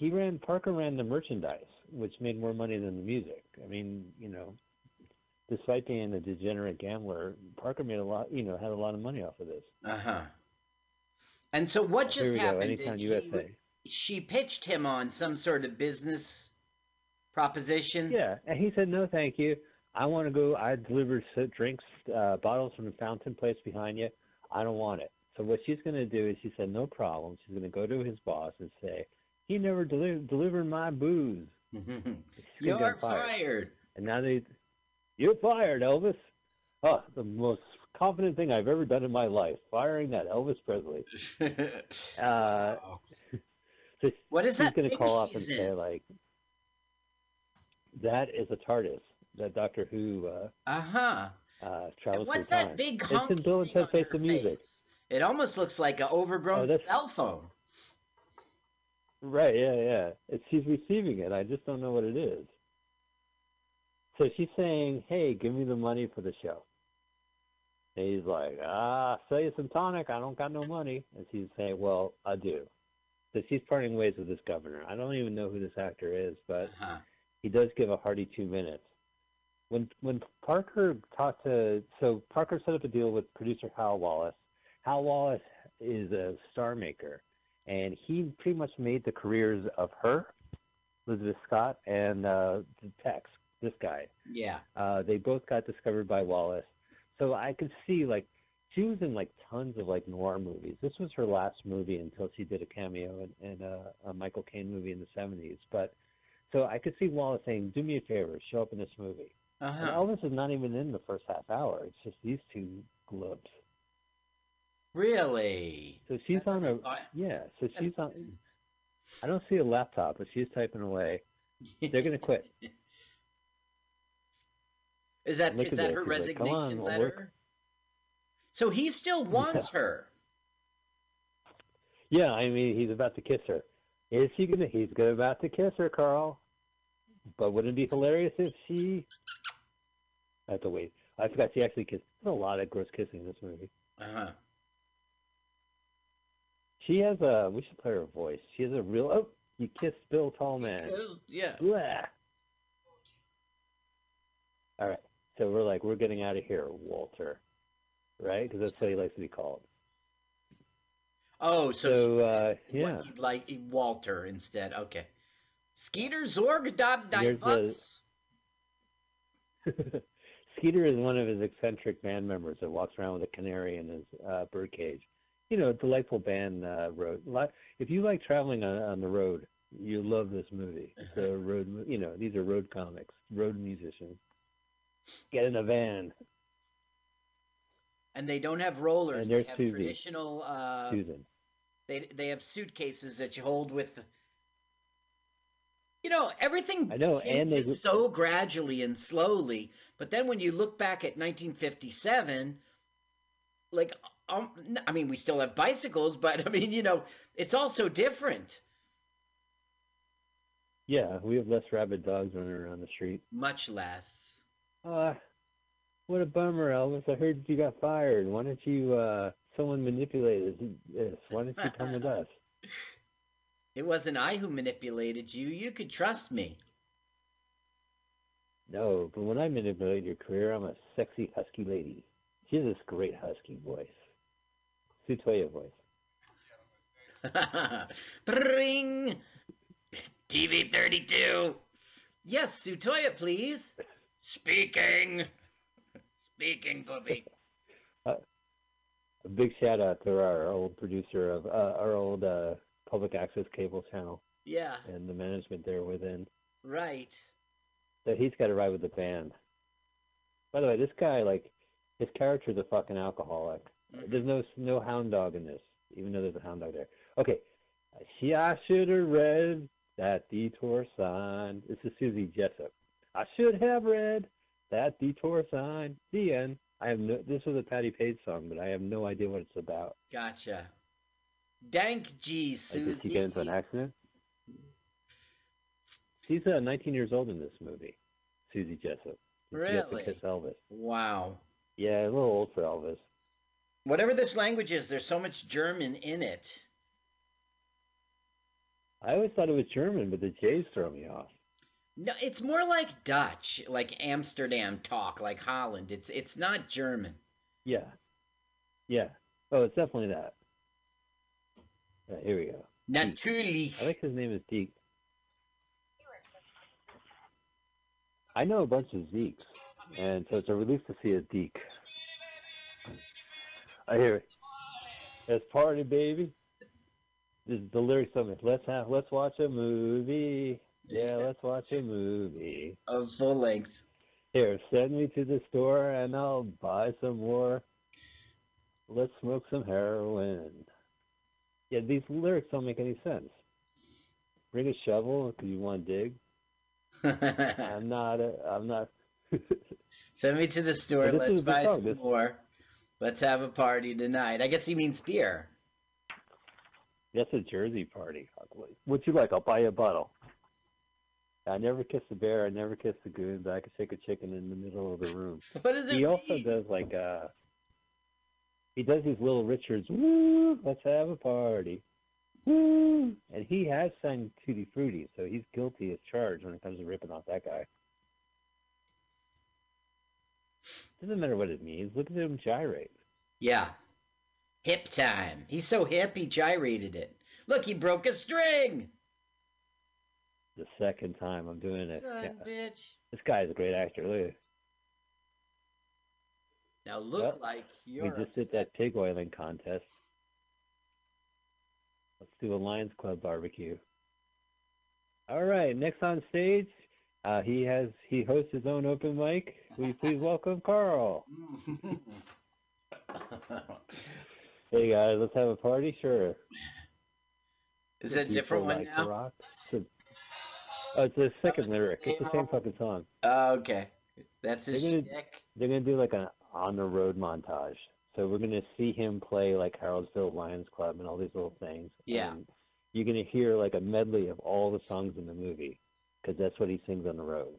he ran Parker ran the merchandise, which made more money than the music. I mean, you know, despite being a degenerate gambler, Parker made a lot. You know, had a lot of money off of this. Uh huh. And so what just Here we go. happened? Anytime Did USA. he, she pitched him on some sort of business proposition. Yeah, and he said no, thank you. I want to go. I deliver s- drinks, uh, bottles from the fountain place behind you. I don't want it. So what she's going to do is she said no problem. She's going to go to his boss and say he never deli- delivered my booze. You're get fired. And now they, you're fired, Elvis. Oh, the most confident thing I've ever done in my life, firing that Elvis Presley. Uh, so what is that going to call up and say like, that is a TARDIS that Doctor Who uh, Uh huh. uh, travels What's that time. big It's in Bill and Ted Face the Music. It almost looks like an overgrown Oh, cell phone. Right, yeah, yeah. It's, she's receiving it. I just don't know what it is. So she's saying, hey, give me the money for the show. And he's like, ah, sell you some tonic. I don't got no money. And she's saying, well, I do. So she's parting ways with this governor. I don't even know who this actor is, but Uh-huh. he does give a hearty two minutes. When when Parker talked to so Parker set up a deal with producer Hal Wallis. Hal Wallis is a star maker, and he pretty much made the careers of her, Elizabeth Scott, and uh, Tex, this guy. Yeah. Uh, they both got discovered by Wallis, so I could see like she was in like tons of like noir movies. This was her last movie until she did a cameo in, in a, a Michael Caine movie in the '70s. But so I could see Wallis saying, "Do me a favor, show up in this movie." Uh And. Elvis is not even in the first half hour. It's just these two globes. Really? So she's on a yeah. So she's on. I don't see a laptop, but she's typing away. They're gonna quit. Is that is at that her He's like, on, resignation we'll letter? So he still wants her. Yeah, I mean he's about to kiss her. Is he gonna? He's gonna about to kiss her, Carl. But wouldn't it be hilarious if she? I have to wait. I forgot she actually kissed. There's a lot of gross kissing in this movie. Uh huh. She has a. We should play her voice. She has a real. Oh, you kissed Bill Tallman. Yeah. Blah. All right. So we're like, we're getting out of here, Walter. Right? Because that's what he likes to be called. Oh, so, So, uh, yeah. like Walter instead. Okay. Skeeter Zorg dot. Skeeter is one of his eccentric band members that walks around with a canary in his uh, birdcage. You know, delightful band uh. Li- If you like traveling on, on the road, you love this movie. It's a road. You know, these are road comics, road musicians. Get in a van, And they don't have rollers. And They have Susie. traditional. Uh, Susan. they they have suitcases that you hold with. You know everything. I know, and they- so gradually and slowly. But then when you look back at 1957, like um, I mean, we still have bicycles, but I mean, you know, it's also different. Yeah, we have less rabid dogs running around the street. Much less. Uh, what a bummer, Elvis. I heard you got fired. Why don't you, uh, someone manipulated this. Why don't you come with us? It wasn't I who manipulated you. You could trust me. No, but when I manipulate your career, I'm a sexy husky lady. She has this great husky voice. Sutoya voice. Bring TV 32. Yes, Sutoya, please. Speaking. Speaking, puppy. A big shout out to our old producer of uh, our old uh, public access cable channel Yeah, and the management there within. right. So he's got to ride with the band. By the way, this guy, like, his character's a fucking alcoholic. Mhm. There's no no hound dog in this, even though there's a hound dog there. Okay, she I should have read that detour sign. This is Susie Jessup. I should have read that detour sign. The end. I have no. This was a Patti Page song, but I have no idea what it's about. Gotcha. Dank G, Like, did she get into an accident? She's uh, 19 years old in this movie. Susie Jessup. She has to Really? kiss Elvis. Wow. Yeah, a little old for Elvis. Whatever this language is, there's so much German in it. I always thought it was German, but the J's throw me off. No, it's more like Dutch, like Amsterdam talk, like Holland. It's it's not German. Yeah. Yeah. Oh, it's definitely that. Yeah, here we go. Natürlich. I like his name is Deke. I know a bunch of Zekes, and so it's a relief to see a Deke. I hear it. Let's party, baby. This is the lyrics of it. Let's have, let's watch a movie. Yeah, let's watch a movie. Of full length. Here, send me to the store and I'll buy some more. Let's smoke some heroin. Yeah, these lyrics don't make any sense. Bring a shovel because you want to dig. I'm not. A, I'm not. Send me to the store. Let's buy some This- more. Let's have a party tonight. I guess he means beer. That's a Jersey party. Ugly. What you like? I'll buy you a bottle. I never kiss a bear. I never kiss a goon, but I can shake a chicken in the middle of the room. What does it He also does like uh he does these little Richards, woo, let's have a party. Woo and he has sang Tutti Frutti, so he's guilty as charged when it comes to ripping off that guy. Doesn't matter what it means. Look at him gyrate. Yeah. Hip time. He's so hip he gyrated it. Look, he broke a string. The second time I'm doing it. Son, Yeah. bitch. This guy is a great actor. Look at Now look Well, like you're just did that pig oiling contest. Let's do a Lions Club barbecue. All right, next on stage, uh, he has he hosts his own open mic. Will you please welcome Carl? Hey guys, let's have a party. Sure. Is it a different one like to now? rock. It's a- oh, it's the second it's the lyric. It's the same old- fucking song. Oh, okay. That's his They're gonna- They're gonna do like an on the road montage. So we're gonna see him play like Harrodsville Lions Club and all these little things. Yeah. And you're gonna hear like a medley of all the songs in the movie because that's what he sings on the road.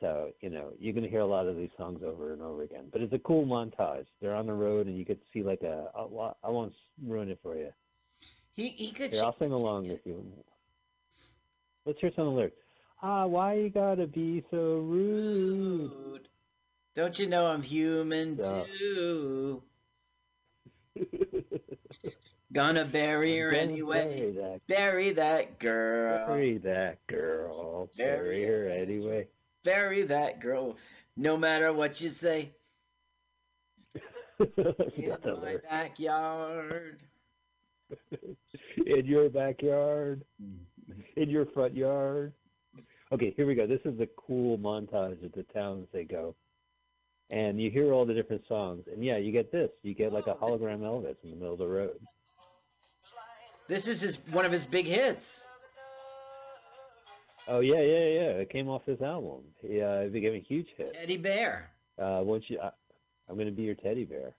So you know you're gonna hear a lot of these songs over and over again. But it's a cool montage. They're on the road and you to see like a. I won't ruin it for you. He he could Here, I'll sing along with you. Let's hear some lyrics. Ah, why you gotta be so rude? Dude, Don't you know I'm human Yeah. too? Gonna bury her anyway. Bury that, Bury that girl. bury that girl. Bury Bury her anyway. Bury that girl. No matter what you say. In my backyard. In your backyard. Mm-hmm. In your front yard. Okay, here we go. This is the cool montage of the towns they go. And you hear all the different songs. And yeah, you get this. You get like a Oh, hologram Elvis in the middle of the road. This is his one of his big hits. Oh yeah, yeah, yeah. It came off this album. Yeah, it became a huge hit. Teddy Bear. Uh, won't you? I, I'm gonna be your teddy bear.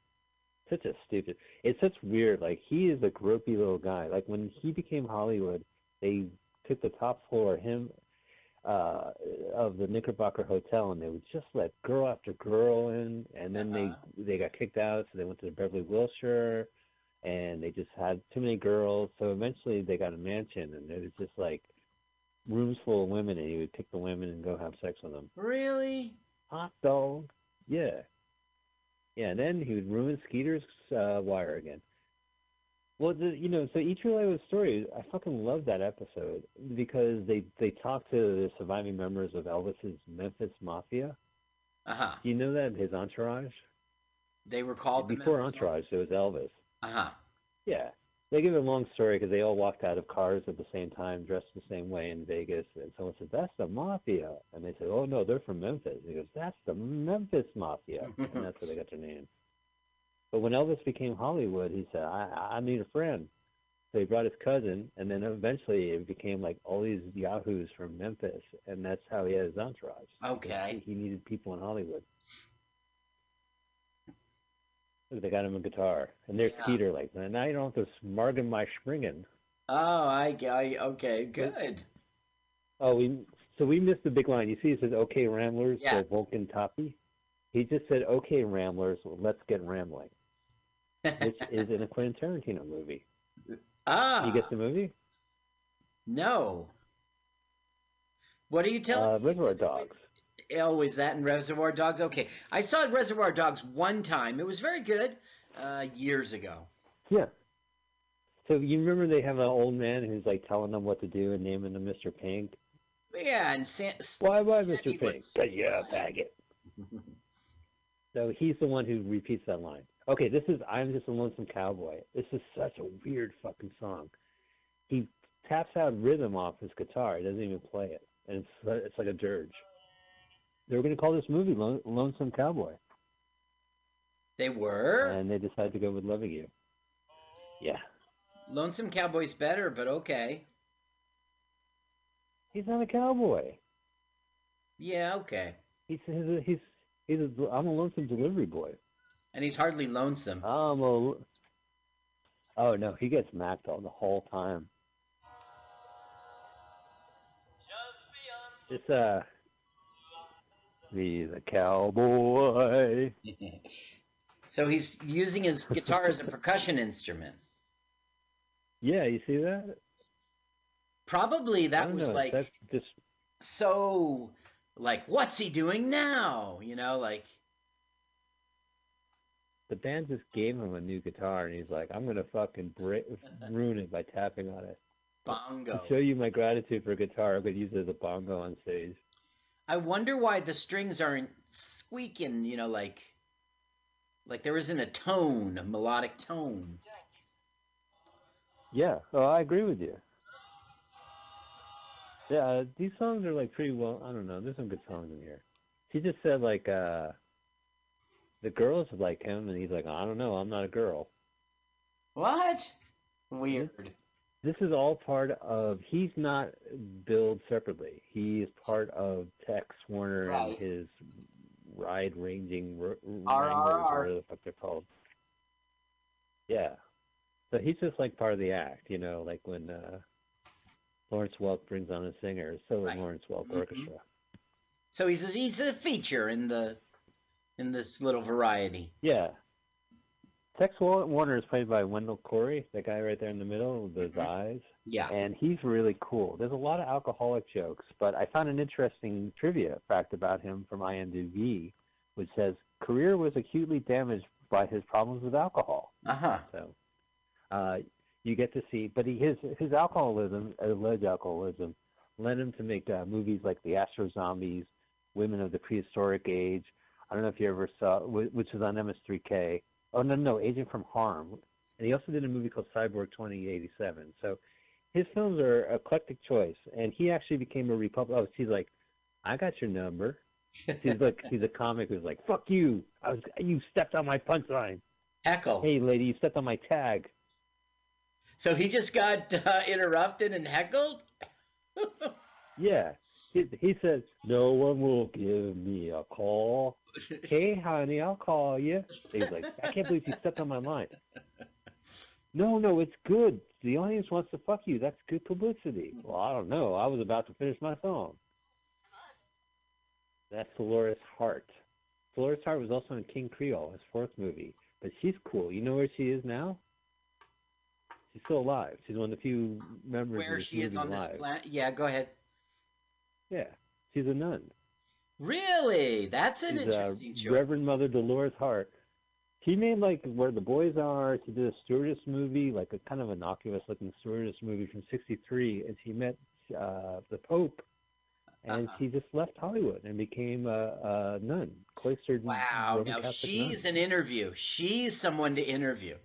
Such a stupid. It's such weird. Like he is a gropey little guy. Like when he became Hollywood, they took the top floor, him, uh, of the Knickerbocker Hotel, and they would just let girl after girl in, and then Uh-huh. they they got kicked out, so they went to the Beverly Wilshire, and they just had too many girls. So eventually they got a mansion, and it was just like rooms full of women, and he would pick the women and go have sex with them Really? hot dog. Yeah. Yeah, and then he would ruin Skeeter's uh, wire again. Well, the, you know, so each real life story, I fucking love that episode because they they talk to the surviving members of Elvis's Memphis Mafia. Uh huh. Do you know that his entourage? They were called the Before Memphis entourage, there was Elvis. Uh huh. Yeah, they give a long story because they all walked out of cars at the same time, dressed the same way in Vegas, and someone said, "That's the mafia," and they said, "Oh no, they're from Memphis." And He goes, "That's the Memphis Mafia," and that's where they got their name. But when Elvis became Hollywood, he said, "I I need a friend," so he brought his cousin, and then eventually it became like all these yahoos from Memphis, and that's how he had his entourage. Okay. he he needed people in Hollywood. They got him a guitar, and there's Yeah. Peter. Like, now you don't have to smargen my springen. Oh, I, I okay, good. Oh, we so we missed the big line. You see, it says "Okay, Ramblers" Yes. for Vulcan Toppy. He just said "Okay, Ramblers, let's get rambling," which is in a Quentin Tarantino movie. ah, You get the movie? No. What are you telling Uh, me? Reservoir Dogs. Oh, is that in Reservoir Dogs? Okay. I saw Reservoir Dogs one time. It was very good uh, years ago. Yeah. So you remember they have an old man who's like telling them what to do and naming them Mr. Pink. Yeah, and San- Why, why, Mr. Pink? was- Cause you're a faggot. So he's the one who repeats that line. Okay, this is I'm just a lonesome cowboy. This is such a weird fucking song. He taps out rhythm off his guitar. He doesn't even play it, and it's it's like a dirge. They were going to call this movie Lone, Lonesome Cowboy, They were. and they decided to go with Loving You. Yeah, Lonesome Cowboy's better, but okay. he's not a cowboy. Yeah, okay. He's he's a, he's he's a, I'm a lonesome delivery boy. And he's hardly lonesome. I'm a. Oh no, he gets macked all the whole time. Just be on It's uh, he's a cowboy. so he's using his guitar as a percussion instrument. Yeah, you see that? Probably that was know, like that's just so like what's he doing now? You know, like the band just gave him a new guitar, and he's like, I'm gonna fucking break, ruin it by tapping on it. Bongo. To show you my gratitude for guitar, I'm gonna use it as a bongo on stage. I wonder why the strings aren't squeaking, you know, like like there isn't a tone, a melodic tone. Yeah, oh, I agree with you. Yeah, uh, these songs are like pretty well. I don't know. There's some good songs in here. He just said like uh the girls like him, and he's like, I don't know, I'm not a girl. What? Weird. This is all part of. He's not billed separately. He is part of Tex Warner Right. and his ride ranging r- whatever the fuck they're called. Yeah. So he's just like part of the act, you know, like when uh Lawrence Welk brings on a singer, so Right. is Lawrence Welk Mhm. Orchestra. So he's a, he's a feature in the in this little variety. Yeah. Tex Warner is played by Wendell Corey, that guy right there in the middle with those Mhm. eyes. Yeah. and he's really cool. There's a lot of alcoholic jokes, but I found an interesting trivia fact about him from IMDb, which says career was acutely damaged by his problems with alcohol. Uh huh. So uh, you get to see, but he, his his alcoholism, alleged alcoholism, led him to make uh, movies like The Astro Zombies, Women of the Prehistoric Age. I don't know if you ever saw, which was on MS3K. Oh no, no, Agent from Harm, and he also did a movie called Cyborg 2087. So his films are eclectic choice, and he actually became a Republican. Oh, he's like, I got your number. He's like, he's a comic who's like, fuck you. I was, you stepped on my punchline. Heckle. Hey, lady, you stepped on my tag. So he just got uh, interrupted and heckled. Yeah. He, he says, No one will give me a call. Hey, honey, I'll call you. He's like, I can't believe you stepped on my line. No, no, it's good. The audience wants to fuck you. That's good publicity. Well, I don't know. I was about to finish my song. That's Dolores Hart. Dolores Hart was also in King Creole, his fourth movie. But she's cool. You know where she is now? She's still alive. She's one of the few members of Where this she is on this alive. planet? Yeah, go ahead. Yeah, she's a nun. Really? That's an She's interesting choice. Reverend Mother Dolores Hart. She made like Where the Boys Are. She did a stewardess movie, like a kind of innocuous looking stewardess movie from '63, and she met uh, the Pope, and Uh-huh. she just left Hollywood and became a, a nun, cloistered Wow. Roman Now Catholic she's nun. an interview. She's someone to interview.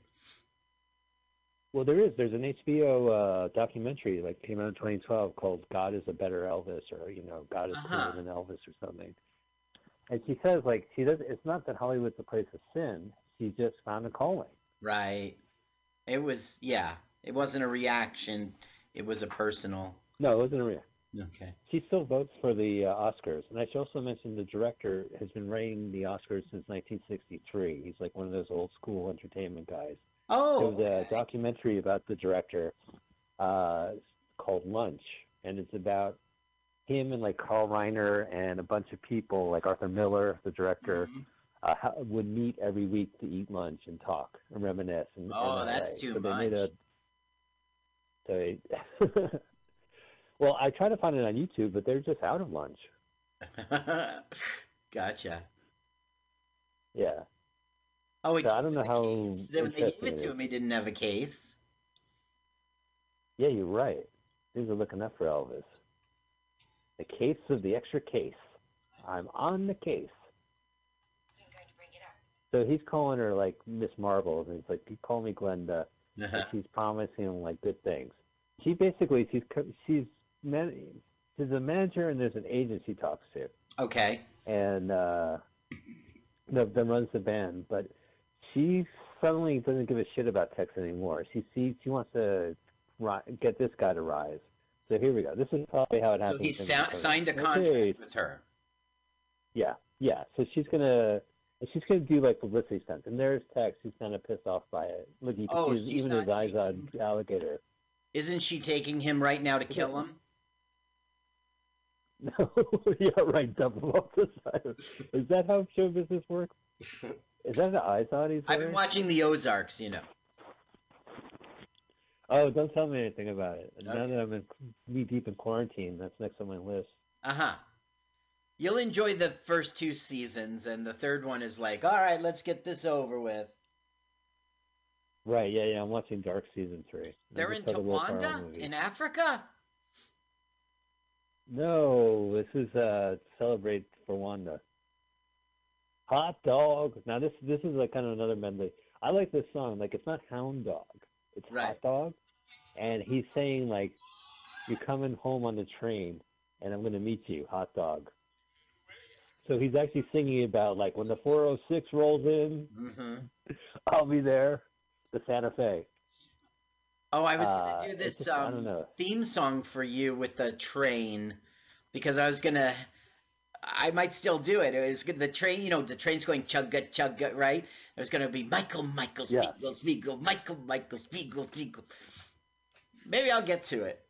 Well, there is. There's an HBO uh, documentary like came out in 2012 called "God is a Better Elvis" or you know "God is Uh-huh. cooler than Elvis" or something. And she says like she does. It's not that Hollywood's a place of sin. She just found a calling. Right. It was, yeah. It wasn't a reaction. It was a personal. No, it wasn't a reaction. Okay. She still votes for the uh, Oscars, and I should also mention the director has been writing the Oscars since 1963. He's like one of those old school entertainment guys. Oh. there was a documentary about the director uh, called Lunch, and it's about him and like Carl Reiner and a bunch of people, like Arthur Miller, the director, Mhm. uh, would meet every week to eat lunch and talk and reminisce. And, Oh, and that's too so much. a, so they, Well, I tried to find it on YouTube, but they're just out of lunch. gotcha. Yeah. Oh, So I don't know didn't have a how case. When they gave it to him, he didn't have a case. Yeah, you're right. These are looking up for Elvis. The case of the extra case. I'm on the case. So he's calling her like Miss Marbles, and he's like, "You call me Glenda." and she's promising him like good things. She basically she's she's man, she's a manager, and there's an agent she talks to, okay. and uh, that, that runs the band. But she suddenly doesn't give a shit about Tex anymore. She sees she wants to ri- get this guy to rise. So here we go. This is probably how it happens. So he sa- signed a Okay. contract with her. Yeah, yeah. So she's gonna she's gonna do like publicity stunts, and there's Tex. He's kind of pissed off by it. Look, you Oh, she's even his eyes on alligator. Isn't she taking him right now to kill him? No, yeah, right. Double off the side. Is that how show business works? Is that the I thought he's I've been wearing? watching the Ozarks, you know. Oh, don't tell me anything about it. Now that I'm in, knee deep in quarantine, that's next on my list. Uh huh. You'll enjoy the first two seasons, and the third one is like, all right, let's get this over with. Right? Yeah, yeah. I'm watching Dark season three. They're in just saw the Will Ferrell Tawanda in Africa. No, this is uh celebrate for Wanda. Hot dog. Now this this is like kind of another medley. I like this song. Like it's not hound dog. It's Right. hot dog. And he's saying like you're coming home on the train and I'm gonna meet you, hot dog. So he's actually singing about like when the four oh six rolls in, hmm I'll be there. The Santa Fe. Oh, I was Uh, gonna do this just- um, theme song for you with the train because I was gonna. I might still do it. It was good. The train, you know, the train's going chugga chugga, right? There's gonna be Michael, Michael, Yeah. Spiegel, Spiegel, Michael, Michael, Spiegel, Spiegel. Maybe I'll get to it.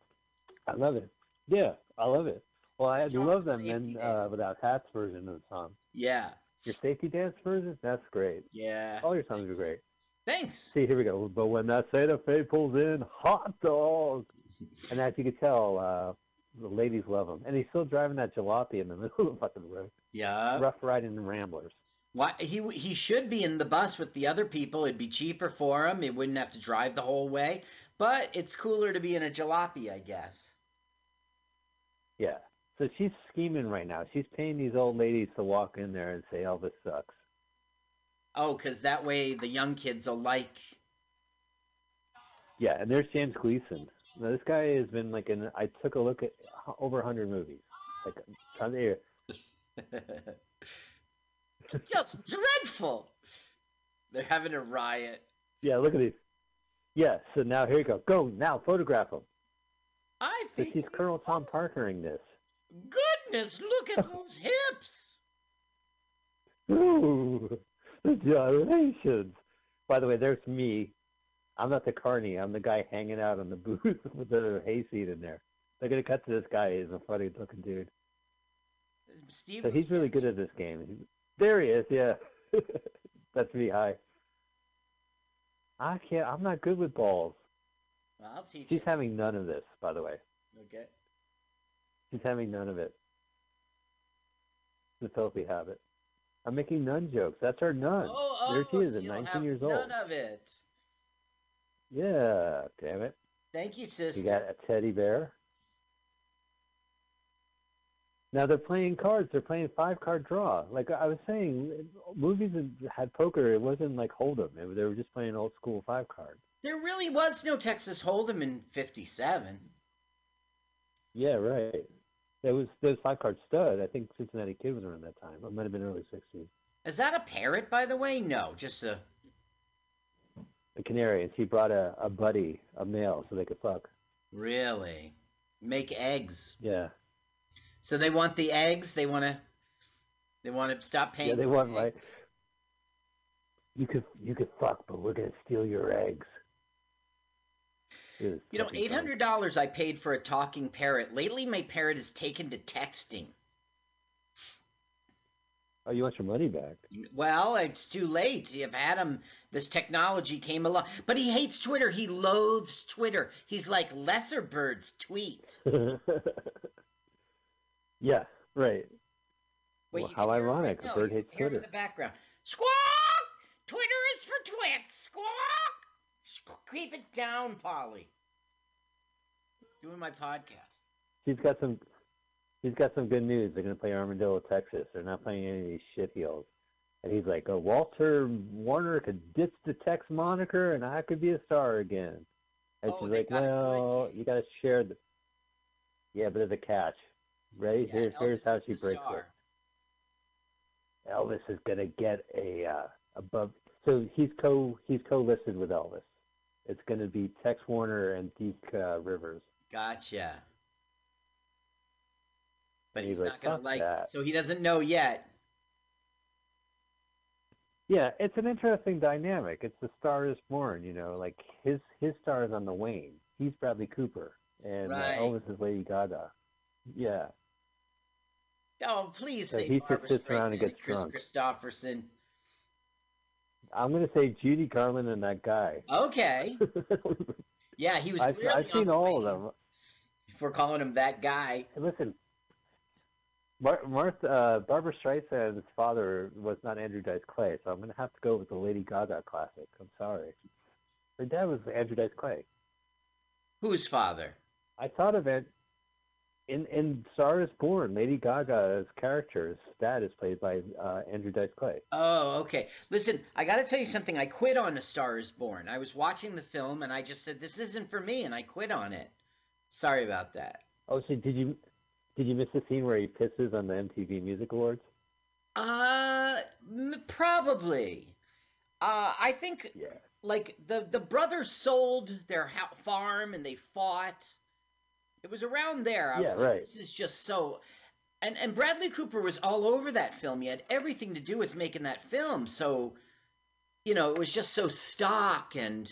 I love it. Yeah, I love it. Well, I love the them dance. uh, without hats version of the song. Yeah, Your safety dance version? That's great. yeah. All your songs are great. Thanks. See, here we go. But when that Santa Fe pulls in, hot dog. And as you can tell, uh, the ladies love him. And he's still driving that jalopy in the middle of the fucking road. Yeah. Rough riding Ramblers. Why he he should be in the bus with the other people. It'd be cheaper for him. He wouldn't have to drive the whole way. But it's cooler to be in a jalopy, I guess. Yeah. So she's scheming right now. She's paying these old ladies to walk in there and say oh, Elvis sucks. Oh, because that way the young kids will like. Yeah, and there's James Gleason. Now, this guy has been like in. I took a look at over 100 movies. Like, on the air. Just dreadful. They're having a riot. Yeah, look at these. Yeah, so now here you go. Go now, photograph him. I think. she's Colonel Tom oh. Parkering this. Goodness, look at those hips. Ooh, the gyrations. By the way, there's me. I'm not the carney. I'm the guy hanging out on the booth with the hayseed in there. They're gonna cut to this guy. He's a funny looking dude. Steve. So he's really good at this game. There he is. Yeah, that's me. Hi. I can't. I'm not good with balls. Well, I'll teach She's you. having none of this, by the way. Okay. She's having none of it. The filthy habit. I'm making nun jokes. That's her nun. Oh, oh, there she is at 19 have years none of it. Yeah, damn it. Thank you, sister. You got a teddy bear. Now they're playing cards. They're playing five card draw. Like I was saying, movies had poker. It wasn't like Hold'em. It, they were just playing old school five card. There really was no Texas Hold'em in '57. Yeah, right. There was there was five card stud. I think Cincinnati Kid was around that time. It might have been early '60s. Is that a parrot, by the way? No, just a. The canary, and she brought a, a buddy, a male, so they could fuck. Really? Make eggs. Yeah, So they want the eggs. They want to. They want to stop paying. yeah. They want like you could you could fuck, but we're gonna steal your eggs. You know, eight hundred dollars I paid for a talking parrot. Lately, my parrot has taken to texting. Oh, you want your money back? Well, it's too late. If Adam, this technology came along, but he hates Twitter. He loathes Twitter. He's like lesser birds tweet. yeah, right. Wait, Well, how can hear it ironic, right a bird hates it in the background. Squawk! Twitter is for twits. Squawk! Squ- Keep it down, Polly. Doing my podcast. He's got some. He's got some good news. They're going to play Armadillo, Texas. They're not playing any of these shit heels. And he's like, oh, Walter Warner could ditch the Tex moniker, and I could be a star again. And Oh, she's like, well, you got to share the. Yeah, but there's a catch. Right? Yeah, here's here's how she breaks star. it. Elvis is going to get a uh, above. So he's co he's co-listed with Elvis. It's going to be Tex Warner and Deke uh, Rivers. Gotcha. But He's he's, like, not gonna like that." so he doesn't know yet. Yeah, it's an interesting dynamic. It's the Star is Born, you know, like his his star is on the wane. He's Bradley Cooper, and uh, Right. Elvis is Lady Gaga. Yeah, Oh, please So say he just Barbra sits around Streisand and and gets Kris drunk. Kristofferson. I'm gonna say Judy Garland and that guy. Okay. Yeah, he was I've, I've seen all of wane them. For calling him that guy. Listen, Mar- Martha, uh, Barbra Streisand's father was not Andrew Dice Clay, so I'm gonna have to go with the Lady Gaga classic. I'm sorry. Her dad was Andrew Dice Clay. Whose father? I thought of it in in Star is Born. Lady Gaga's character's dad is played by uh, Andrew Dice Clay. Oh, okay. Listen, I got to tell you something. I quit on A Star Is Born. I was watching the film and I just said this isn't for me, and I quit on it. Sorry about that. Oh, so did you did you miss the scene where he pisses on the MTV Music Awards? Uh, m- probably. Uh, I think Yeah. like the the brothers sold their ha- farm and they fought. It was around there. I Yeah, was like, right. this is just so. And and Bradley Cooper was all over that film. He had everything to do with making that film. So, you know, it was just so stock and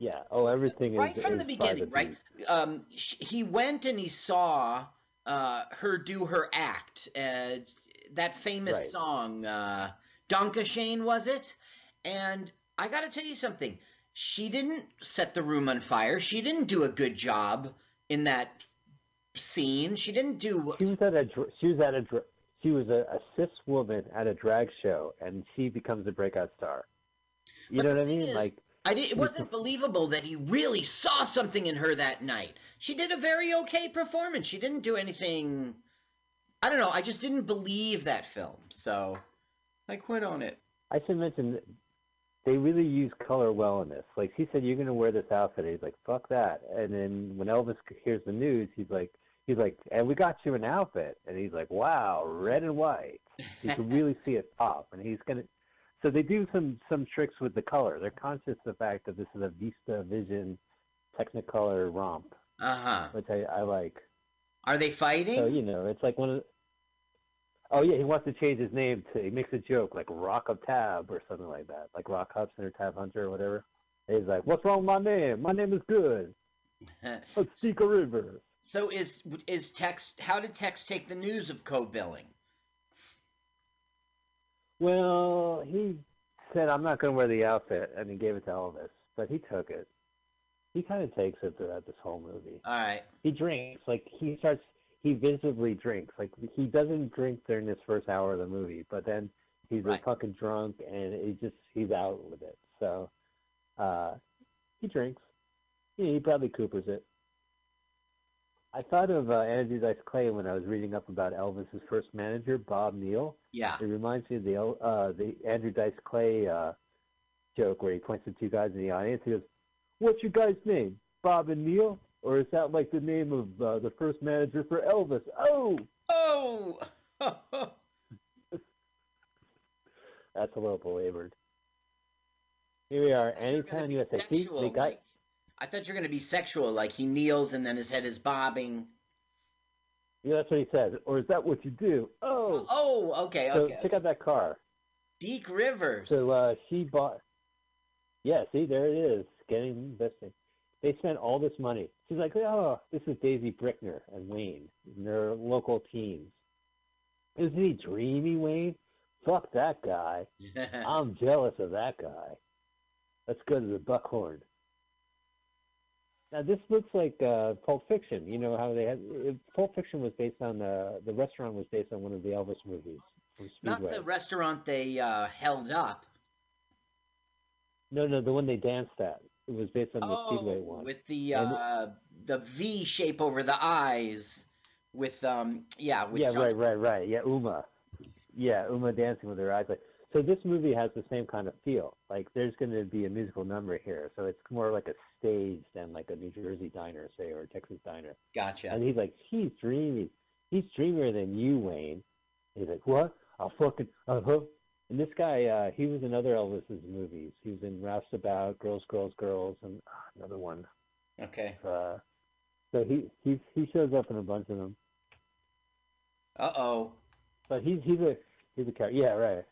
Yeah. Oh, everything right is from is the beginning, right? Um, sh- he went and he saw uh, her do her act. Uh, that famous Right. song, uh, Donka Shane, was it? And I got to tell you something. She didn't set the room on fire. She didn't do a good job in that scene. She didn't do. She was at a dr- she was at a dr- she was a, a cis woman at a drag show, and she becomes a breakout star. You But know what I mean? is, like I did, it wasn't believable that he really saw something in her that night. She did a very okay performance. She didn't do anything. I don't know. I just didn't believe that film, so I quit on it. I should mention, they really use color well in this. Like he said, you're going to wear this outfit. And he's like, fuck that. And then when Elvis hears the news, he's like, he's like, and we got you an outfit. And he's like, wow, red and white. You can really see it pop. And he's gonna. So they do some some tricks with the color. They're conscious of the fact that this is a VistaVision Technicolor romp, Uh huh. which I, I like. Are they fighting? So you know, it's like one of. Oh yeah, he wants to change his name to. He makes a joke like Rock of Tab or something like that, like Rock Hudson or Tab Hunter or whatever. And he's like, "What's wrong with my name? My name is good. Let's seek a river." so is is Tex? How did Tex take the news of co-billing? Well, he said, "I'm not going to wear the outfit," and he gave it to Elvis, but he took it. He kind of takes it throughout this whole movie. All right. He drinks like he starts. He visibly drinks like he doesn't drink during this first hour of the movie, but then he's Right. a fucking drunk and he just he's out with it. So uh, he drinks. Yeah, he probably Cooper's it. I thought of uh, Andrew Dice Clay when I was reading up about Elvis's first manager, Bob Neal. Yeah. It reminds me of the uh, the Andrew Dice Clay uh, joke where he points to two guys in the audience. He goes, "What's your guy's name, Bob and Neil, or is that like the name of uh, the first manager for Elvis?" Oh, Oh. that's a little belabored. Here we are. I thought you were gonna Anytime you have to sexual, they got like- I thought you were going to be sexual, like he kneels and then his head is bobbing. yeah, that's what he says. Or is that what you do? Oh, Oh, okay, so okay. check out that car. Deke Rivers. So uh, she bought. Yeah, see, there it is. Getting investing. They spent all this money. She's like, oh, this is Daisy Brickner and Wayne. And they're local teams. Isn't he dreamy, Wayne? Fuck that guy. I'm jealous of that guy. Let's go to the Buckhorn. Now this looks like uh, Pulp Fiction. You know how they had Pulp Fiction was based on the the restaurant was based on one of the Elvis movies Not the restaurant they uh, held up. No, no, the one they danced at. It was based on the Oh, Speedway one. with the And- uh, the V shape over the eyes. With um, yeah, with yeah, John- right, right, right. Yeah, Uma. Yeah, Uma dancing with her eyes. Like, so this movie has the same kind of feel. Like, there's going to be a musical number here, so it's more like a stage than like a New Jersey diner, say, or a Texas diner. Gotcha. And he's like, he's dreamy. He's dreamier than you, Wayne. He's like, what? I'll fucking, uh huh. And this guy, uh, he was in other Elvis's movies. He was in Roustabout, Girls, Girls, Girls, and uh, another one. Okay. Uh, so he he he shows up in a bunch of them. Uh oh. But he's he's a he's a character. Yeah, right.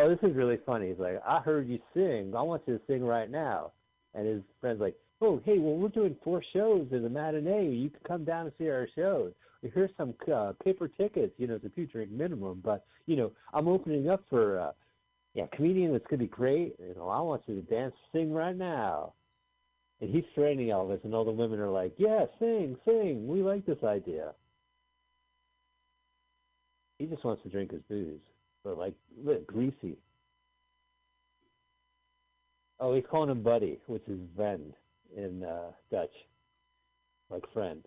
Oh, this is really funny. He's like, I heard you sing. I want you to sing right now. And his friend's like, Oh, hey, well, we're doing four shows in the matinee. You can come down and see our shows. Here's some uh, paper tickets. You know, it's a drink minimum, but you know, I'm opening up for uh, yeah, comedian that's gonna be great. You know, I want you to dance, sing right now. And he's training all this, and all the women are like, Yeah, sing, sing. We like this idea. He just wants to drink his booze, but like look, greasy. Oh, he's calling him buddy, which is vend in uh, Dutch, like friend.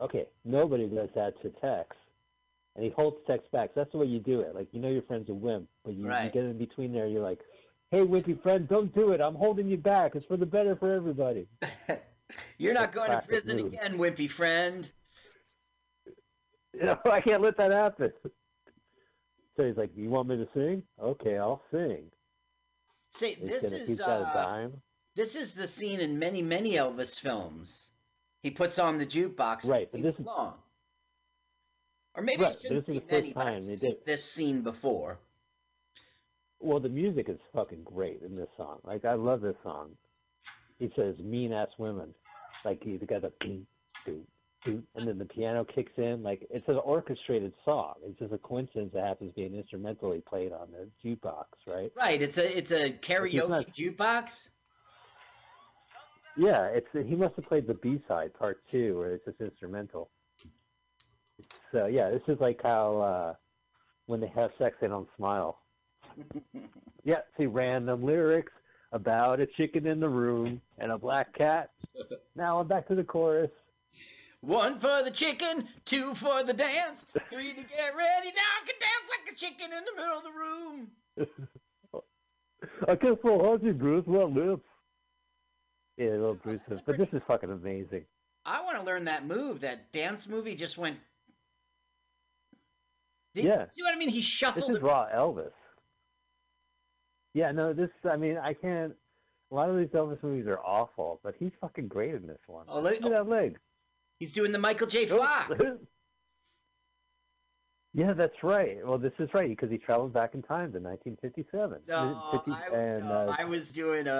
Okay, nobody does that to Tex, and he holds Tex back. So that's the way you do it. Like you know your friend's a wimp, but you, you get in between there. You're like, "Hey, wimpy friend, don't do it. I'm holding you back. It's for the better for everybody." You're not going to prison again, wimpy friend. You know, I can't let that happen. So he's like, "You want me to sing? Okay, I'll sing." Say, He's this is a uh, dime. this is the scene in many many Elvis films. He puts on the jukebox and Right, but sings along. Or maybe I Right, but shouldn't this is the first many, time they did- this scene before. Well, the music is fucking great in this song. Like I love this song. He says mean ass women. Like he's got boom, boom, and then the piano kicks in. Like it's an orchestrated song. It's just a coincidence that happens to be an instrumentally played on the jukebox, right? Right, it's a it's a karaoke not- jukebox. Yeah, it's he must have played the B side part two, where it's just instrumental. So yeah, this is like how uh, when they have sex, they don't smile. Yeah, see random lyrics about a chicken in the room and a black cat. Now I'm back to the chorus. One for the chicken, two for the dance, three to get ready. Now I can dance like a chicken in the middle of the room. I guess so hungry, Bruce. What lips? Yeah, little oh, Bruce. that's But this is fucking amazing. I want to learn that move. That dance movie just went. Did, Yeah. See what I mean? He shuffled. This is raw Elvis. Yeah, no, this. I mean, I can't. A lot of these Elvis movies are awful, but he's fucking great in this one. Oh, look- Look at that oh. leg. He's doing the Michael J. Oh. Fox. yeah, that's right. Well, this is right because he traveled back in time to 1957. No, 50 I, and no, uh, I was doing a,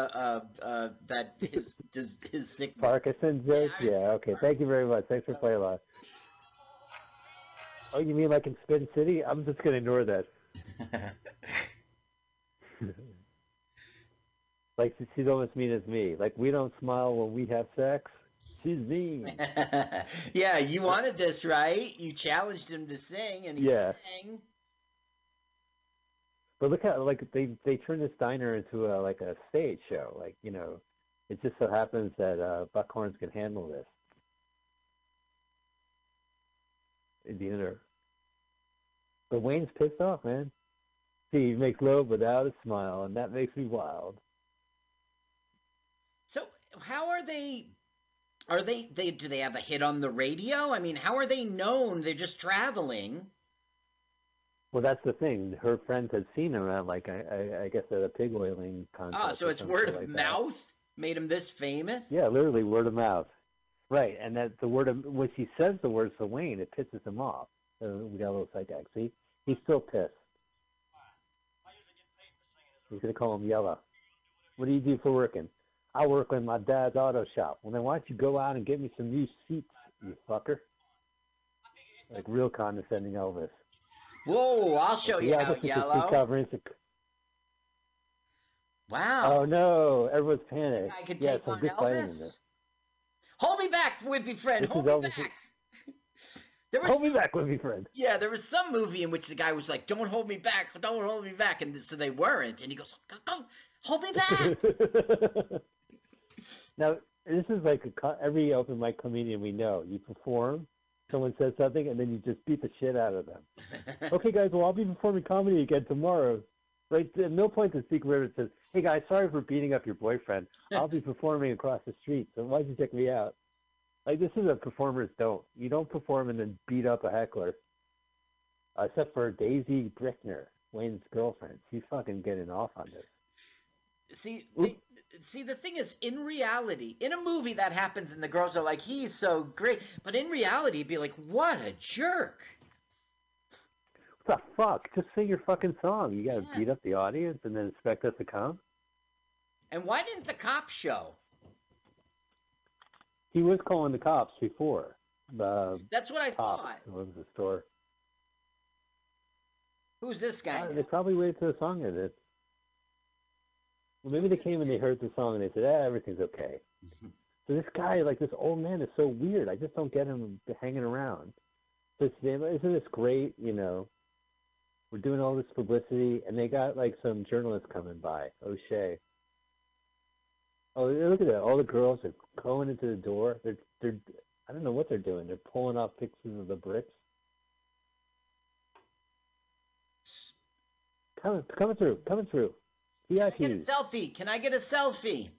a, a that his his, his sick. Parkinson joke. Yeah, doing okay. Thank you very much. Thanks for playing along. Oh, you mean like in Spin City? I'm just gonna ignore that. Like she's almost mean as me. Like we don't smile when we have sex. Mean. yeah, you wanted this, right? You challenged him to sing, and he Yeah. sang. But look how like they they turned this diner into a like a stage show. Like you know, it just so happens that uh, Buckhorns can handle this. In the inner. But Wayne's pissed off, man. See, he makes love without a smile, and that makes me wild. So, how are they? Are they? They do they have a hit on the radio? I mean, how are they known? They're just traveling. Well, that's the thing. Her friends had seen him at like I, I, I guess at a pig oiling contest. Ah, so it's word of like that. mouth made him this famous. Yeah, literally word of mouth. Right, and that the word of when she says the words to Wayne, it pisses him off. Uh, we got a little side gag. See, he's still pissed. He's gonna call him Yella. What do you do for working? I work in my dad's auto shop. Well, then why don't you go out and get me some new seats, you fucker? like real condescending Elvis. Whoa! I'll show you yeah, how this is the yellow. seat cover. It's a- Wow. Oh no, everyone's panicked. I could yeah, take on good fighting in Elvis. this. Hold me back, Wimpy friend. This Hold me Elvis' back. there was Hold me back me, friend. yeah, there was some movie in which the guy was like, "Don't hold me back, don't hold me back," and so they weren't, and he goes, "Go, go hold me back." now, this is like a, every open mic comedian we know. You perform, someone says something, and then you just beat the shit out of them. okay, guys, well, I'll be performing comedy again tomorrow. Right, at no point does Secret River says, "Hey guys, sorry for beating up your boyfriend. I'll be performing across the street, so why'd you check me out?" Like this is a performers don't. You don't perform and then beat up a heckler. Uh, except for Daisy Brickner, Wayne's girlfriend. She's fucking getting off on this. See, the, see, the thing is, in reality, in a movie that happens, and the girls are like, "He's so great," but in reality, be like, "What a jerk!" What the fuck? Just sing your fucking song. You gotta Yeah. beat up the audience and then expect us to come? And why didn't the cop show? He was calling the cops before. The That's what I thought. Was the store. Who's this guy? Uh, they probably waited till the song ended. Well, maybe they came and they heard the song and they said, "Ah, everything's okay." so this guy, like this old man, is so weird. I just don't get him hanging around. This isn't this great? You know, we're doing all this publicity, and they got like some journalists coming by. O'Shea. Oh, look at that! All the girls are going into the door. They're they're I don't know what they're doing. They're pulling off pictures of the bricks. Coming coming through, coming through. Can I get a selfie? Can I get a selfie?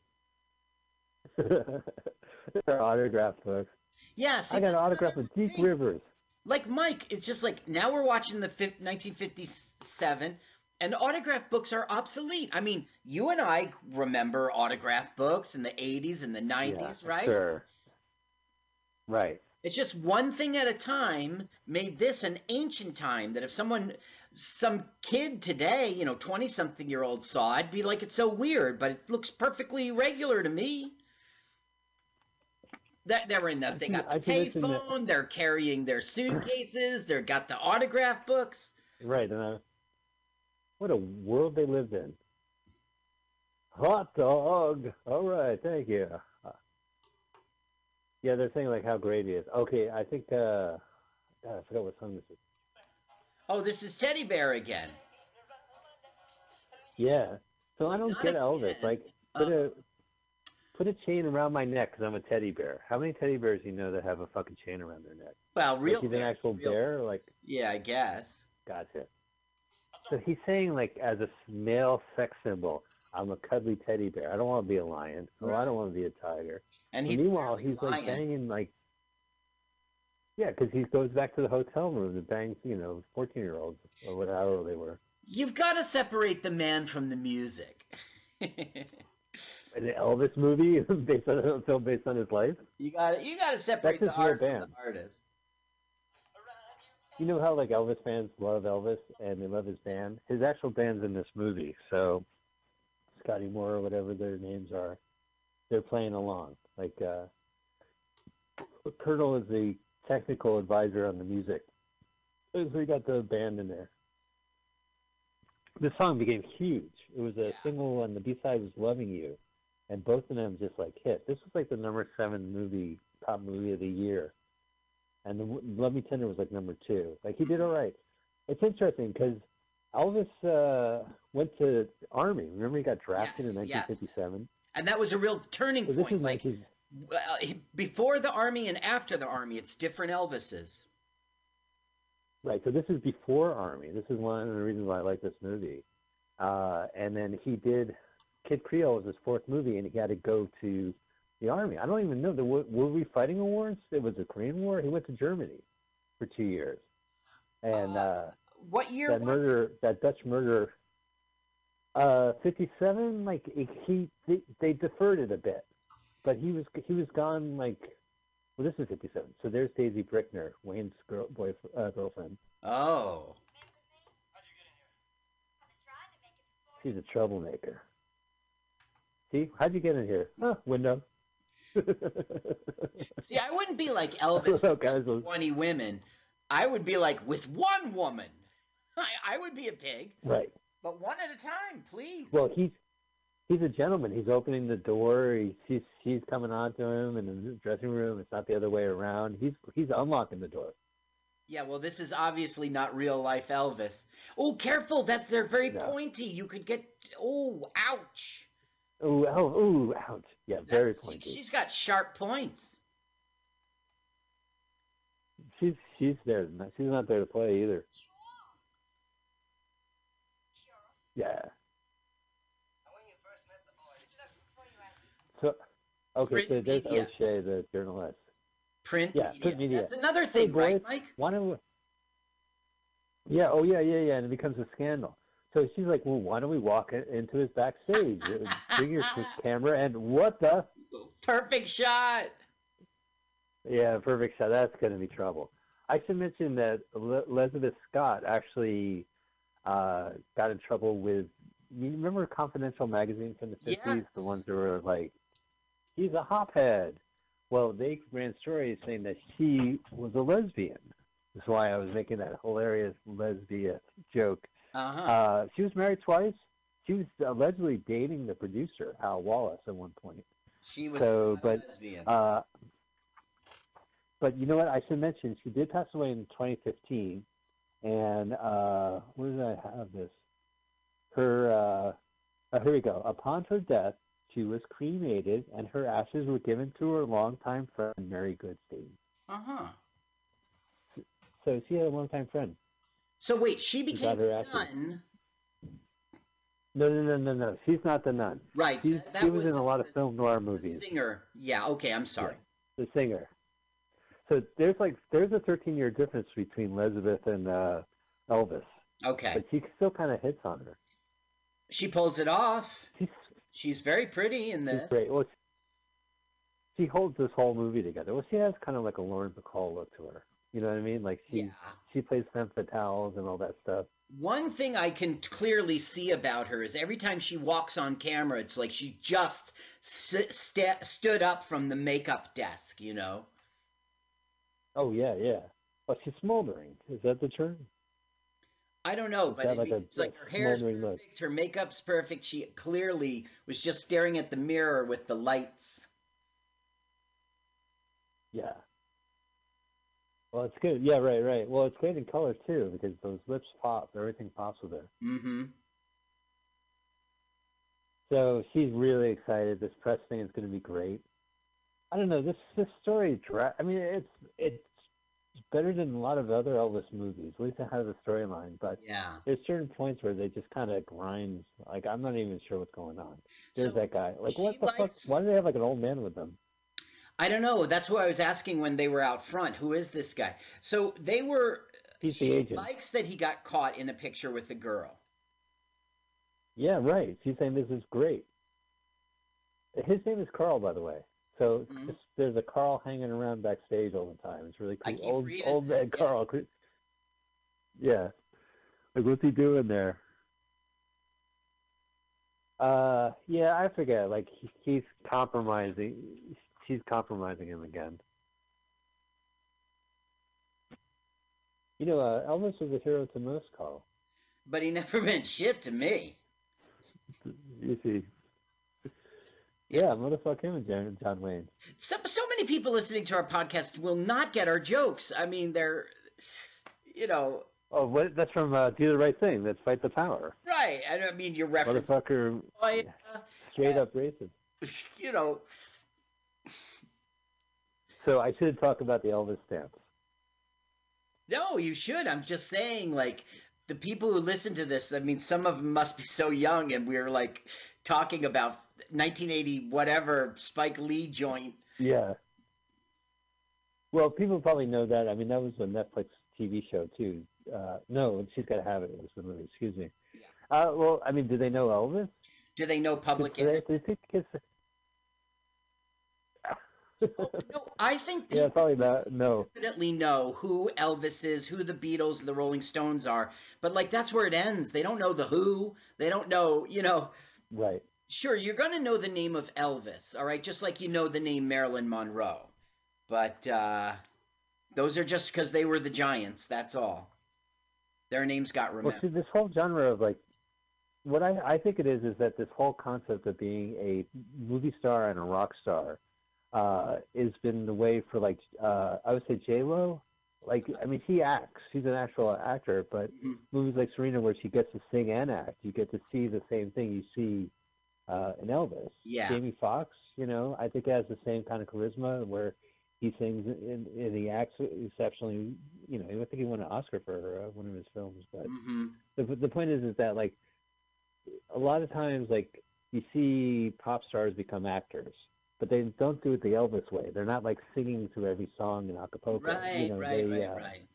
They're autograph books. Yeah, see, I got an autograph of Deke. Rivers. Like Mike, it's just like now we're watching the 1957, and autograph books are obsolete. I mean, you and I remember autograph books in the 80s and the 90s, Yeah, right? Sure. Right. It's just one thing at a time made this an ancient time that if someone, some kid today, you know, 20 something year old saw it, be like, it's so weird, but it looks perfectly regular to me. That they're in the, they got the I can listen to- payphone, they're carrying their suitcases, they've got the autograph books. Right. And I, what a world they lived in. Hot dog. All right. Thank you. Uh, Yeah, they're saying like how great he is. Okay, I think. uh God, I forgot what song this is. Oh, this is Teddy Bear again. Yeah. So I don't Not get Elvis. Like, put Um, a put a chain around my neck because I'm a teddy bear. How many teddy bears do you know that have a fucking chain around their neck? Well, real like he's an actual bear. Like, Yeah, I guess. gotcha. So he's saying like as a male sex symbol, I'm a cuddly teddy bear. I don't want to be a lion. Oh, I don't want to be a tiger. And he's meanwhile, he's like banging like. Yeah, because he goes back to the hotel room and bangs, you know, fourteen year olds or whatever they were. You've got to separate the man from the music. An Elvis movie based on a film based on his life. you got to you got to separate the art from band. the artist. You know how like Elvis fans love Elvis and they love his band. His actual band's in this movie, so Scotty Moore or whatever their names are, they're playing along. Like uh, Colonel is the technical advisor on the music, so we got the band in there. This song became huge. It was a Yeah. single, and the B side was "Loving You," and both of them just like hit. This was like the number seven movie, top movie of the year and the Love Me Tender was like number two. Like he did all right. It's interesting because Elvis uh, went to army. Remember he got drafted Yes, in yes. 1957. And that was a real turning So point. Like like his, he- before the army and after the army, it's different Elvises. right. So this is before army. This is one of the reasons why I like this movie. Uh, and then he did King Creole was his fourth movie, and he had to go to the army. I don't even know. There were, were we fighting a war? It was a Korean War. He went to Germany for two years, and. Uh, uh What year that murder, that Dutch murder, uh, fifty-seven. Like he, they, they deferred it a bit, but he was he was gone. Like, well, this is fifty-seven. So there's Daisy Brickner, Wayne's girl, boy, uh, girlfriend. Oh. She's a troublemaker. See, how'd you get in here? Huh, window. See, I wouldn't be like Elvis with guys. 20 women, I would be like, with one woman, I, I would be a pig, Right. but one at a time, please. Well, he's he's a gentleman. He's opening the door. He, he's she's coming on to him in the dressing room. It's not the other way around. He's he's unlocking the door. Yeah, well, this is obviously not real life Elvis. Oh, careful! That's they're very No. pointy. You could get. Oh, ouch! Ooh, oh, ooh, ouch. Yeah, very That's- pointy. She's got sharp points. She's she's there. She's not there to play either. Yeah. Okay, Print so there's media. O'Shea, the journalist. Print Yeah, media. print media. That's another Hey, thing, right, Mike? Why don't we? Yeah. Oh, yeah, yeah, yeah. And it becomes a scandal. So she's like, "Well, why don't we walk into his backstage? Uh, Bring your camera and what the? Perfect shot. Yeah, perfect shot. That's going to be trouble. I should mention that Le- Elizabeth Scott actually uh, got in trouble with. You remember Confidential magazine from the fifties? The ones that were like, "He's a hophead." Well, they ran stories saying that she was a lesbian. That's why I was making that hilarious lesbian joke. Uh-huh. Uh, she was married twice. She was allegedly dating the producer Hal Wallis at one point. she was so, a but, lesbian. Uh, but you know what? I should mention she did pass away in 2015, and uh, where did I have this? Her, uh, oh, here we go. Upon her death, she was cremated, and her ashes were given to her longtime friend Mary Goodstein. uh-huh. So she had a longtime friend. So wait, she became a nun. No, no, no, no, no. She's not the nun. Right. She, that she was, in a lot the- of film noir the movies. singer. Yeah, okay, I'm sorry. the singer. So there's like there's a 13 year difference between Elizabeth and uh, Elvis, Okay. but she still kind of hits on her. She pulls it off. She's, She's very pretty in she's this. great. Well, she holds this whole movie together. Well, she has kind of like a Lauren Bacall look to her. You know what I mean? Like she Yeah. she plays femme fatales and all that stuff. One thing I can clearly see about her is every time she walks on camera, it's like she just s- sta stood up from the makeup desk, you know? Oh yeah, yeah. Well, she's smoldering. Is that the term? I don't know, but it, like a- like her hair's smoldering look. perfect, her makeup's perfect. She clearly was just staring at the mirror with the lights. Yeah. Well, it's good. Yeah, right, right. Well, it's great in color too because those lips pop. Everything pops with her. Mm-hmm. So she's really excited. This press thing is going to be great. I don't know. This this story, dra- I mean, it's it's better than a lot of other Elvis movies. At least it has a storyline. But Yeah. there's certain points where they just kind of grind. Like I'm not even sure what's going on. There's So that guy. Like what the likes- fuck? Why do they have like an old man with them? I don't know. That's what I was asking when they were out front. Who is this guy? So they were. He's the she agent. likes that he got caught in a picture with the girl. Yeah, right. She's saying this is great. His name is Carl, by the way. So Mhm. just, there's a Carl hanging around backstage all the time. It's really cool. Old reading old man yeah. Carl. Yeah. Like what's he doing there? Uh, yeah, I forget. Like he, he's compromising. She's compromising him again. You know, uh, Elvis was a hero to most, Carl. But he never meant shit to me. You see. Yeah, motherfuck him and John, Wayne. So, so many people listening to our podcast will not get our jokes. I mean, they're, you know, Oh, what? That's from uh, Do the Right Thing. That's Fight the Power. right. I mean your reference. Motherfucker, uh, straight up racist. you know, So I should talk about the Elvis stamps. no, you should. I'm just saying, like, the people who listen to this, I mean, some of them must be so young, and we're like talking about 1980 whatever Spike Lee joint. Yeah. Well, people probably know that. I mean, that was a Netflix TV show too. Uh, no, she's got to have it. It was the movie. Excuse me. Yeah. Uh, well, I mean, do they know Elvis? Do they know public? Do they, do they think it's- Oh, no, I think yeah, probably not. No. definitely know who Elvis is, who the Beatles and the Rolling Stones are, but like that's where it ends. They don't know the who. They don't know, you know. Right. Sure, you're going to know the name of Elvis, all right, just like you know the name Marilyn Monroe. But uh Those are just because they were the Giants. That's all. Their names got Well, see, this whole genre of like, what I, I think it is is that this whole concept of being a movie star and a rock star uh, has been the way for like uh, I would say J Lo. Like, I mean, she acts; she's an actual actor. But Mhm. movies like Selena, where she gets to sing and act, you get to see the same thing you see uh, in Elvis. Yeah. Jamie Foxx, you know, I think has the same kind of charisma where he sings and, and he acts exceptionally. You know, I think he won an Oscar for uh, one of his films, but hmm the the point is is that like a lot of times like you see pop stars become actors, but they don't do it the Elvis way. They're not like singing through every song in acapella. Right, you know, right, they, right, uh, right.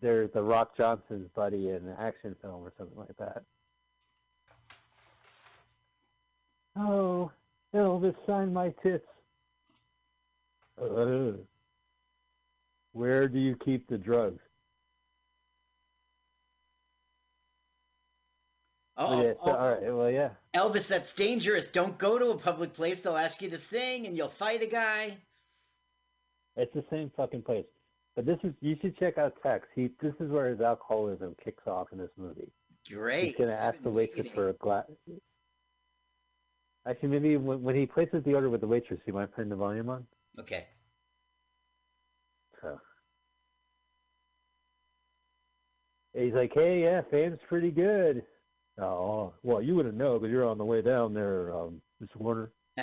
They're the Rock Johnson's buddy in an action film or something like that. Oh, Elvis signed my tits. Uh, where do you keep the drugs? Oh, yeah, oh, so, all right. Well, yeah. Elvis, that's dangerous. Don't go to a public place. They'll ask you to sing, and you'll fight a guy. It's the same fucking place. But this is you should check out Tex. He this is where his alcoholism kicks off in this movie. Great. He's gonna ask the waitress for a glass. Actually, maybe when, when he places the order with the waitress, you might turn the volume on. Okay. So he's like, "Hey, yeah, fame's pretty good." Oh, well, you wouldn't know because you're on the way down there, um, Mr. Warner. I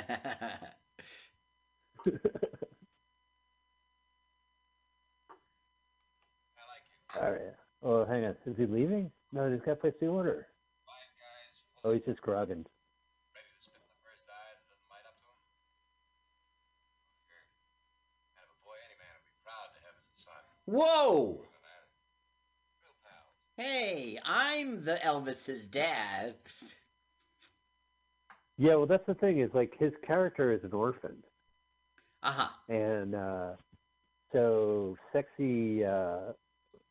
like him. All right. Oh, hang on. Is he leaving? No, he's got to place the order. Oh, he's just grogging. Whoa! Hey, I'm the Elvis's dad. Yeah, well, that's the thing is like his character is an orphan, Uh huh. and uh, so sexy uh,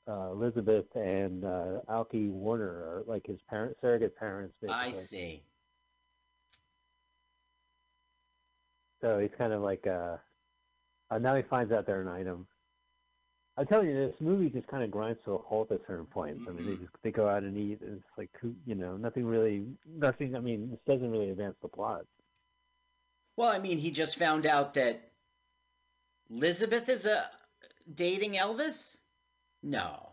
uh, Elizabeth and uh, Alki Warner are like his parents, surrogate parents. Basically. I see. So he's kind of like uh, uh, now he finds out they're an item. I'm telling you, this movie just kind of grinds to a halt at certain points. I mean, they just they go out and eat, and it's like you know, nothing really, nothing. I mean, this doesn't really advance the plot. Well, I mean, he just found out that Elizabeth is a dating Elvis. No.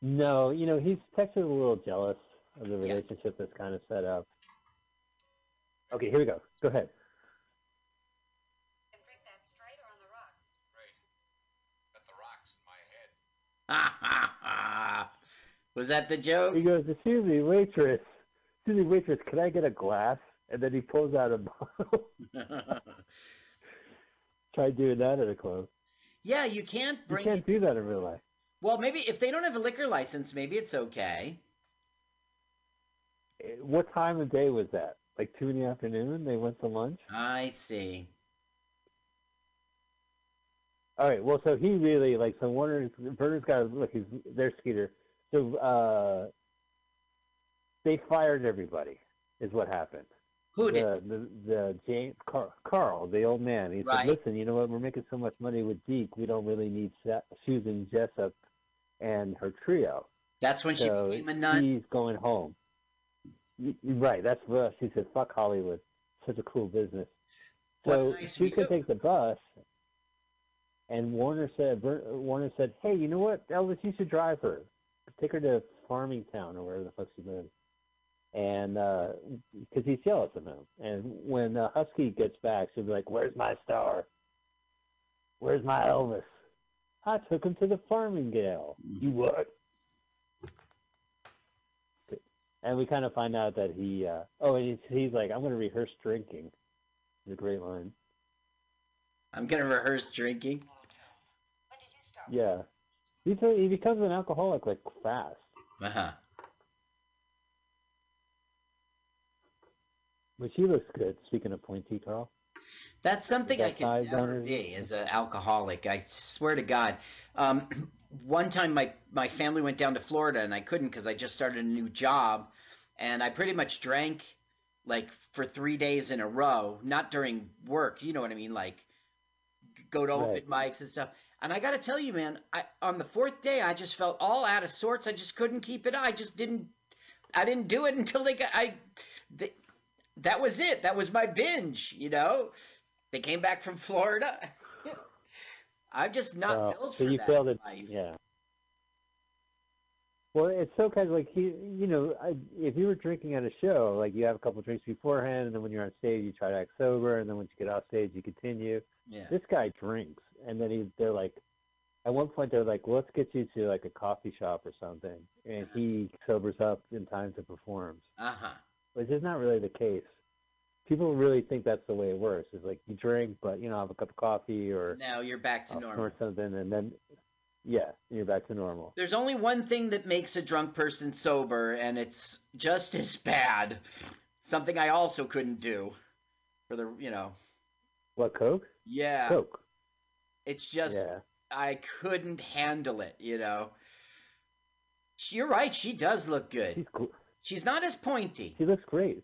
No, you know, he's Texas a little jealous of the Yeah. relationship that's kind of set up. Okay, here we go. Go ahead. and drink that straight or on the rocks. Ha ha ha. Was that the joke? He goes, "Excuse me, waitress. Excuse me, waitress. Can I get a glass?" And then he pulls out a bottle. Try doing that at a club. yeah, you can't You can't do that in real life. Well, maybe if they don't have a liquor license, maybe it's okay. Eh, What time of day was that? Like two in the afternoon. They went to lunch. I see. All right. Well, so he really like so Warner Verner's got to look. He's their Skeeter. So uh, they fired everybody. Is what happened. Who did? the, the the James Carl, Carl, the old man. He Right. said, "Listen, you know what? We're making so much money with Deke. We don't really need Susan Jessup and her trio. That's when she became a nun. he's going home." Right. That's for us. He said, "Fuck Hollywood. Such a cool business." So nice she could take the bus. And Warner said, Warner said, "Hey, you know what, Elvis? You should drive her. Take her to Farmingtown or wherever the fuck she lives." And because he's jealous of him. And when uh, Husky gets back, she'll be like, "Where's my star? Where's my Elvis? I took him to the Farmingdale. You what?" And we kind of find out that he, uh, oh, and he's, he's like, "I'm going to rehearse drinking." It's a great line. I'm gonna rehearse drinking. When did you start? Yeah. He's a, he becomes an alcoholic like fast. Uh huh. But she looks good. Speaking of pointy, Carl. That's something I that could five never dollars? be as an alcoholic. I swear to God. Um, one time, my my family went down to Florida, and I couldn't because I just started a new job, and I pretty much drank like for three days in a row. Not during work, you know what I mean, like go to Right. open mics and stuff. And I got to tell you, man, I on the fourth day, I just felt all out of sorts. I just couldn't keep it. I just didn't. I didn't do it until they got. I. They, that was it. That was my binge. You know, they came back from Florida. I'm just not Well, built so for you that failed it. life. Yeah. Well, it's so kind of like he, you know, I, if you were drinking at a show, like you have a couple drinks beforehand, and then when you're on stage, you try to act sober, and then once you get off stage, you continue. Yeah. This guy drinks, and then he, they're like, at one point they're like, well, let's get you to like a coffee shop or something, and he sobers up in time to perform, Uh huh. which is not really the case. People really think that's the way it works. It's like you drink, but you know, have a cup of coffee or Now you're back to uh, normal. or something, and then yeah, you're back to normal. There's only one thing that makes a drunk person sober, and it's just as bad. Something I also couldn't do. For the, you know, What Coke? yeah. Coke. It's just, yeah. I couldn't handle it, you know. She- You're right, she does look good. She's cool. She's not as pointy. She looks great.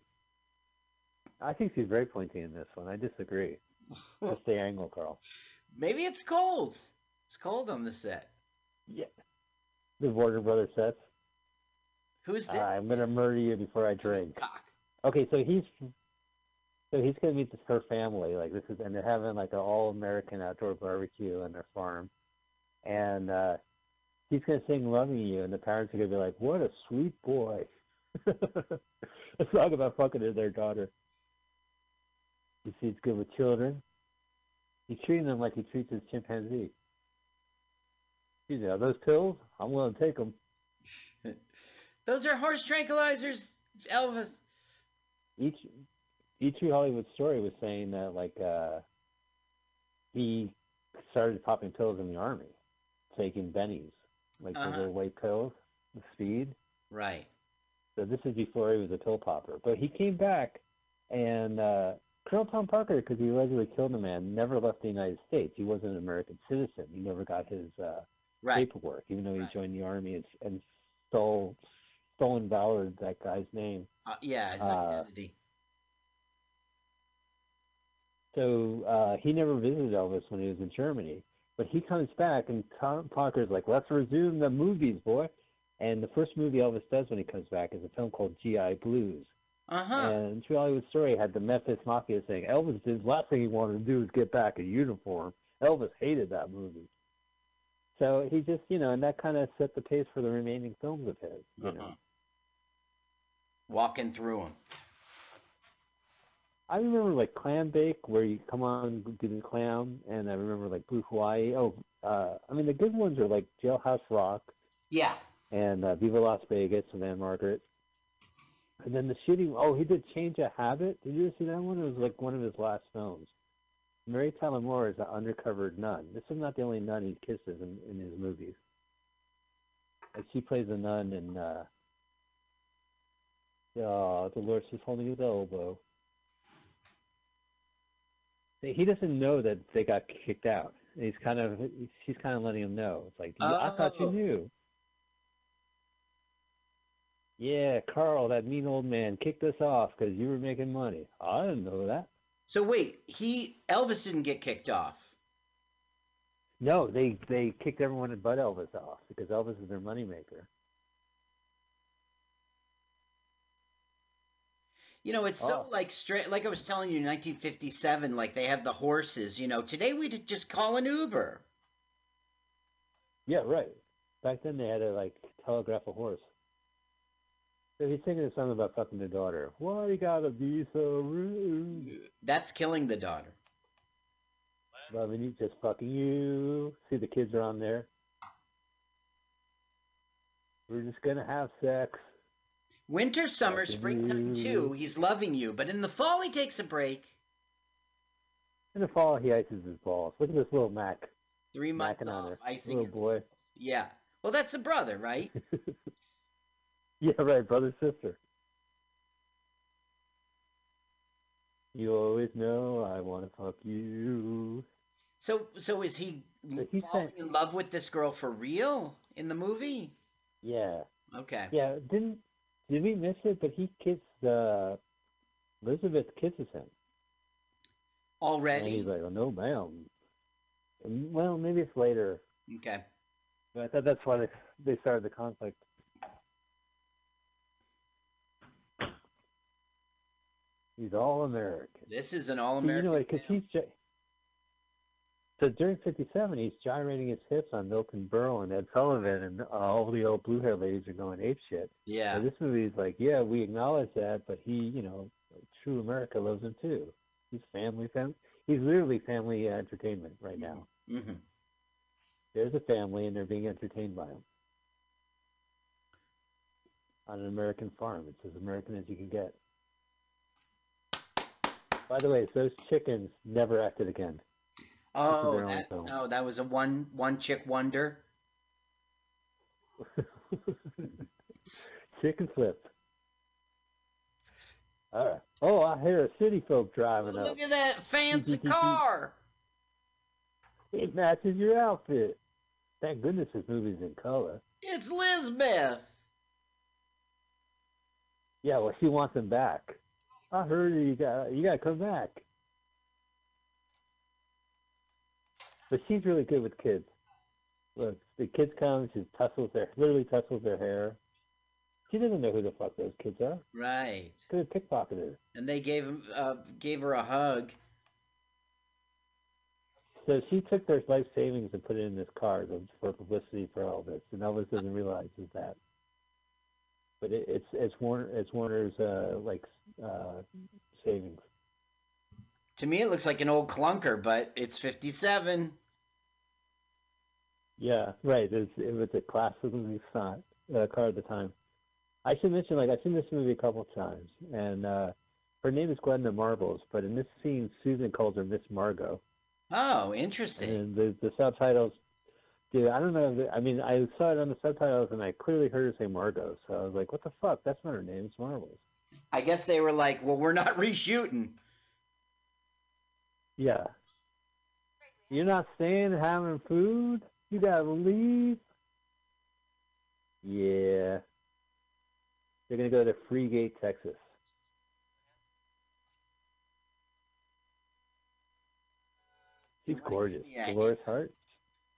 I think she's very pointy in this one. I disagree. Just the angle, Carl. Maybe it's cold. It's cold on the set. Yeah. The Warner Brothers sets. Who's this? I'm gonna murder you before I drink. Cock. Okay, so he's so he's gonna meet this, her family. Like this is, and they're having like an all American outdoor barbecue on their farm, and uh he's gonna sing "Loving You," and the parents are gonna be like, "What a sweet boy." Let's talk about fucking their daughter. You see, he's good with children. He's treating them like he treats his chimpanzee. You know, those pills, I'm willing to take them. Those are horse tranquilizers, Elvis. each each Hollywood story was saying that like uh he started popping pills in the army, taking bennies, like Uh-huh. the little white pills, the speed. Right. So this is before he was a pill popper. But he came back and uh Colonel Tom Parker, because he allegedly killed a man, never left the United States. He wasn't an American citizen. He never got his uh, Right. paperwork, even though he Right. joined the army and, and stole stolen valored that guy's name. Uh, yeah, his Uh, identity. So uh, he never visited Elvis when he was in Germany. But he comes back, and Tom Parker's like, let's resume the movies, boy. And the first movie Elvis does when he comes back is a film called G.I. Blues. Uh huh. And True Hollywood Story had the Memphis Mafia saying Elvis, his last thing he wanted to do was get back in uniform. Elvis hated that movie. So he just, you know, and that kind of set the pace for the remaining films of his, you Uh-huh. know. Walking through them. I remember like Clambake, where you come on and do the clam, and I remember like Blue Hawaii. Oh, uh, I mean the good ones are like Jailhouse Rock Yeah. and uh, Viva Las Vegas and Ann-Margret. And then the shooting. Oh, he did Change a Habit. Did you ever see that one? It was like one of his last films. Mary Tyler Moore is an undercover nun. This is not the only nun he kisses in, in his movies. Like she plays a nun in. Uh, oh, Dolores is holding his elbow. He doesn't know that they got kicked out. He's kind of she's kind of letting him know. It's like I thought you Oh. knew. Yeah, Carl, that mean old man kicked us off because you were making money. I didn't know that. So wait, he Elvis didn't get kicked off. No, they they kicked everyone but Elvis off because Elvis is their moneymaker. You know, it's so Oh. like straight. Like I was telling you, 1957, like they have the horses. You know, today we'd just call an Uber. Yeah, right. Back then they had to like telegraph a horse. So he's singing a song about fucking the daughter. Why you gotta be so rude? That's killing the daughter. Loving you, just fucking you. See the kids are on there. We're just gonna have sex. Winter, summer, springtime too. He's loving you, but in the fall he takes a break. In the fall, he ices his balls. Look at this little Mac. Three months on off, icing Little his boy. Yeah. Well, that's a brother, right? Yeah, right, brother, sister. You always know I want to fuck you. So, so is he So falling in love with this girl for real in the movie? Yeah, Okay. yeah. Didn't did we miss it? But he kisses uh, Elizabeth kisses him, and Already? he's like, "Oh no, ma'am." Well, maybe it's later. Okay. But I thought that's why they, they started the conflict. He's all American. This is an all-American. You know, because he's so during '57, he's gyrating his hips on Milton Berle and Ed Sullivan, and uh, all the old blue hair ladies are going ape shit. yeah. And this movie is like, yeah, we acknowledge that, but he, you know, true America loves him too. He's family, fam. He's literally family entertainment right now. hmm There's a family, and they're being entertained by him on an American farm. It's as American as you can get. By the way, those chickens never acted again. Oh, that, oh, that was a one one chick wonder. Chicken flip. All right. Oh, I hear a city folk driving up. Look at that fancy car. It matches your outfit. Thank goodness this movie's in color. It's Lizabeth. Yeah, well, she wants him back. I heard you got you got to come back. But she's really good with kids. Look, the kids come, she tussles their literally tussles their hair. She doesn't know who the fuck those kids are. Right. Could have pickpocketed. And they gave him uh, gave her a hug. So she took their life savings and put it in this car to- for publicity for Elvis, and Elvis doesn't realize is that. But it, it's it's Warner it's Warner's uh, like uh, savings. To me, it looks like an old clunker, but it's 57. Yeah, right. It was a classically thought uh, car at the time. I should mention, like, I've seen this movie a couple times, and uh, her name is Glenda Markle, but in this scene, Susan calls her Miss Margot. Oh, interesting. And the, the subtitles, dude, I don't know. I mean, I saw it on the subtitles, and I clearly heard her say Margot, so I was like, what the fuck? That's not her name. It's Markle. I guess they were like, well, we're not reshooting. Yeah. You're not staying and having food? You gotta leave? Yeah. They're gonna go to Freegate, Texas. She's What do you gorgeous. yeah, Dolores Hart.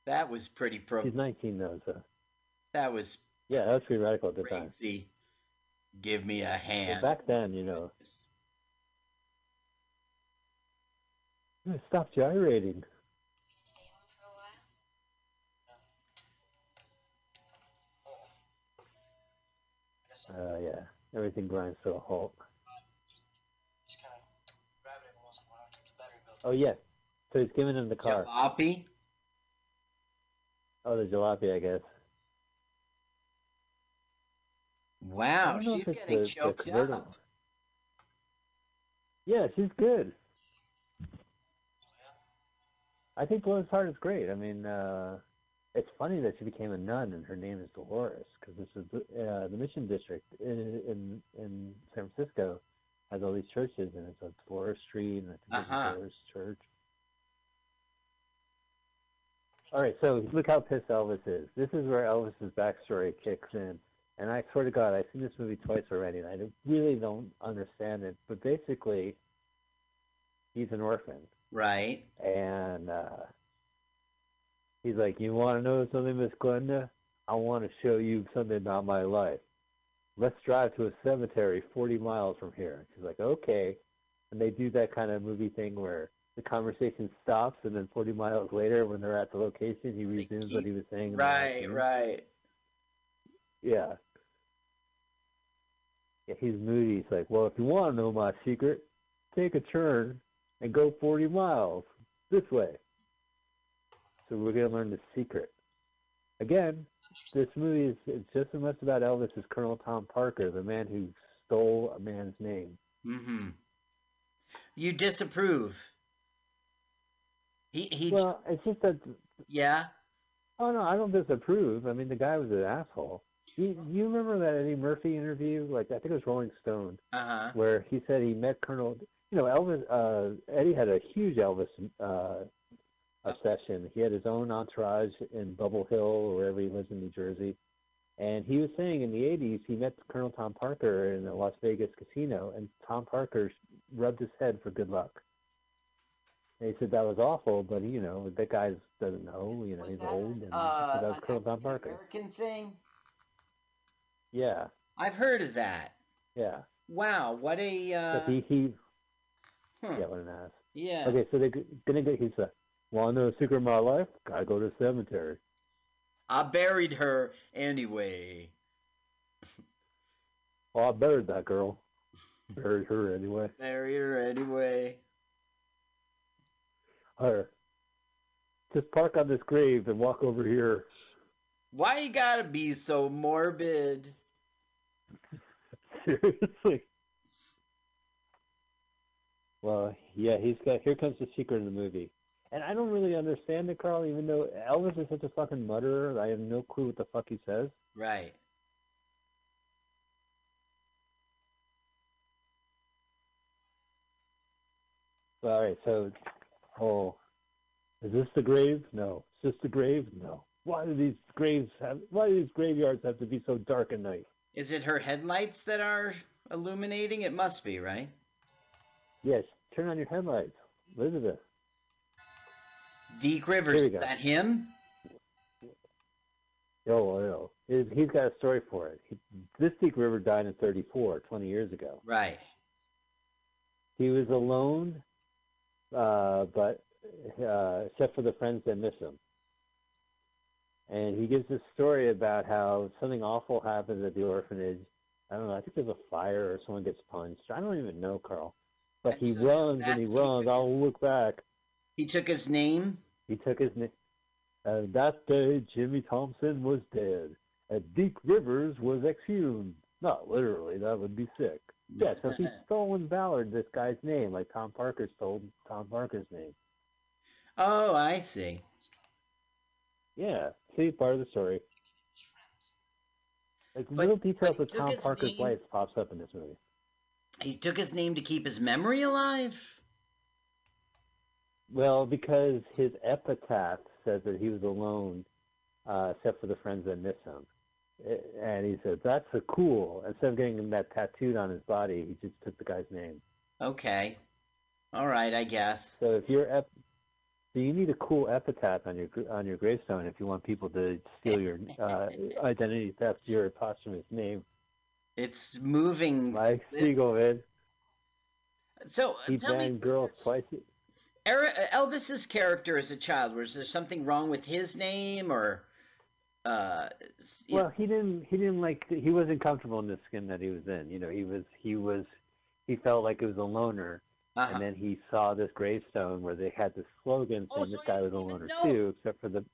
That was pretty pro. She's 19 though, so That was yeah, that was pretty radical at the time. crazy. Give me a hand. back then, you know, stop gyrating. Stay home for a while. Uh, yeah, everything grinds to a halt. Oh yeah, so he's giving him the car. Jalopy. Oh, the jalopy, I guess. Wow, she's getting choked up. Yeah, she's good. I think Dolores Hart is great. I mean, uh, it's funny that she became a nun and her name is Dolores because this is the, uh, the Mission District in, in in San Francisco has all these churches and it's a Dolores Street and I think Uh-huh. Dolores Church. All right, so look how pissed Elvis is. This is where Elvis's backstory kicks in. And I swear to God, I've seen this movie twice already, and I really don't understand it. But basically, he's an orphan, Right. and uh, he's like, "You want to know something, Miss Glenda? I want to show you something about my life. Let's drive to a cemetery 40 miles from here." She's like, "Okay," and they do that kind of movie thing where the conversation stops, and then 40 miles later, when they're at the location, he resumes what he was saying. Right, right. Yeah. Yeah, he's moody. He's like, well, if you want to know my secret, take a turn and go 40 miles this way. So we're going to learn the secret. Again, this movie is it's just as much about Elvis as Colonel Tom Parker, the man who stole a man's name. Mm-hmm. You disapprove. He he. Well, it's just that, yeah. oh no, I don't disapprove. I mean, the guy was an asshole. You, you remember that Eddie Murphy interview? Like, I think it was Rolling Stone. Uh huh. where he said he met Colonel. You know, Elvis. Uh, Eddie had a huge Elvis uh, obsession. He had his own entourage in Bubble Hill, or wherever he lives in New Jersey. And he was saying in the '80s he met Colonel Tom Parker in a Las Vegas casino, and Tom Parker rubbed his head for good luck. And he said that was awful, but you know that guy doesn't know. You know Was he's that, old, and uh, that was Colonel Tom Parker. American thing. Yeah, I've heard of that. yeah. Wow, what a uh, but he he yeah, what an ass. yeah. Okay, so they're g- gonna get. He said, "Want to know the secret of my life? Gotta go to the cemetery." I buried her anyway. Oh, I buried that girl. Buried her anyway. Buried her anyway. Her. Just park on this grave and walk over here. Why you gotta be so morbid? Seriously. Well, yeah, he's got. Here comes the secret of the movie, and I don't really understand it, Carl. Even though Elvis is such a fucking mutterer, I have no clue what the fuck he says. Right. All right, so, oh, is this the grave? No. Is this the grave? No. Why do these graves have? Why do these graveyards have to be so dark at night? Is it her headlights that are illuminating? It must be, right? Yes, turn on your headlights, Elizabeth. Deke Rivers, is go. that him? Oh, oh, He's- he's got a story for it. He, this Deke River died in 34, 20 years ago. Right. He was alone, uh, but uh, except for the friends that miss him. And he gives this story about how something awful happens at the orphanage. I don't know. I think there's a fire or someone gets punched. I don't even know, Carl. But And he so runs and he that's- he runs. I'll his- look back. He took his name. He took his name. Uh, that day, Jimmy Thompson was dead. And Deke Rivers was exhumed. Not literally. That would be sick. Yeah, so he stolen valor, this guy's name, like Tom Parker stole Tom Parker's name. Oh, I see. Yeah, see, part of the story. Like But- little details of Tom Parker's name- life pops up in this movie. He took his name to keep his memory alive. Well, because his epitaph says that he was alone, uh, except for the friends that miss him. And he said, "That's a cool." Instead of getting that tattooed on his body, he just took the guy's name. Okay. All right, I guess. So if you're ep- so you need a cool epitaph on your on your gravestone if you want people to steal your uh, identity theft, your posthumous name. It's moving. Mike Siegel, man. So He tell me, banged girls twice. Era- Elvis's character as a child was there something wrong with his name or? Uh, Well, he didn't. He didn't like. He wasn't comfortable in the skin that he was in. You know, he was. He was. He felt like he was a loner, uh-huh. and then he saw this gravestone where they had this slogan Oh, saying so this guy was a loner know. too, except for the.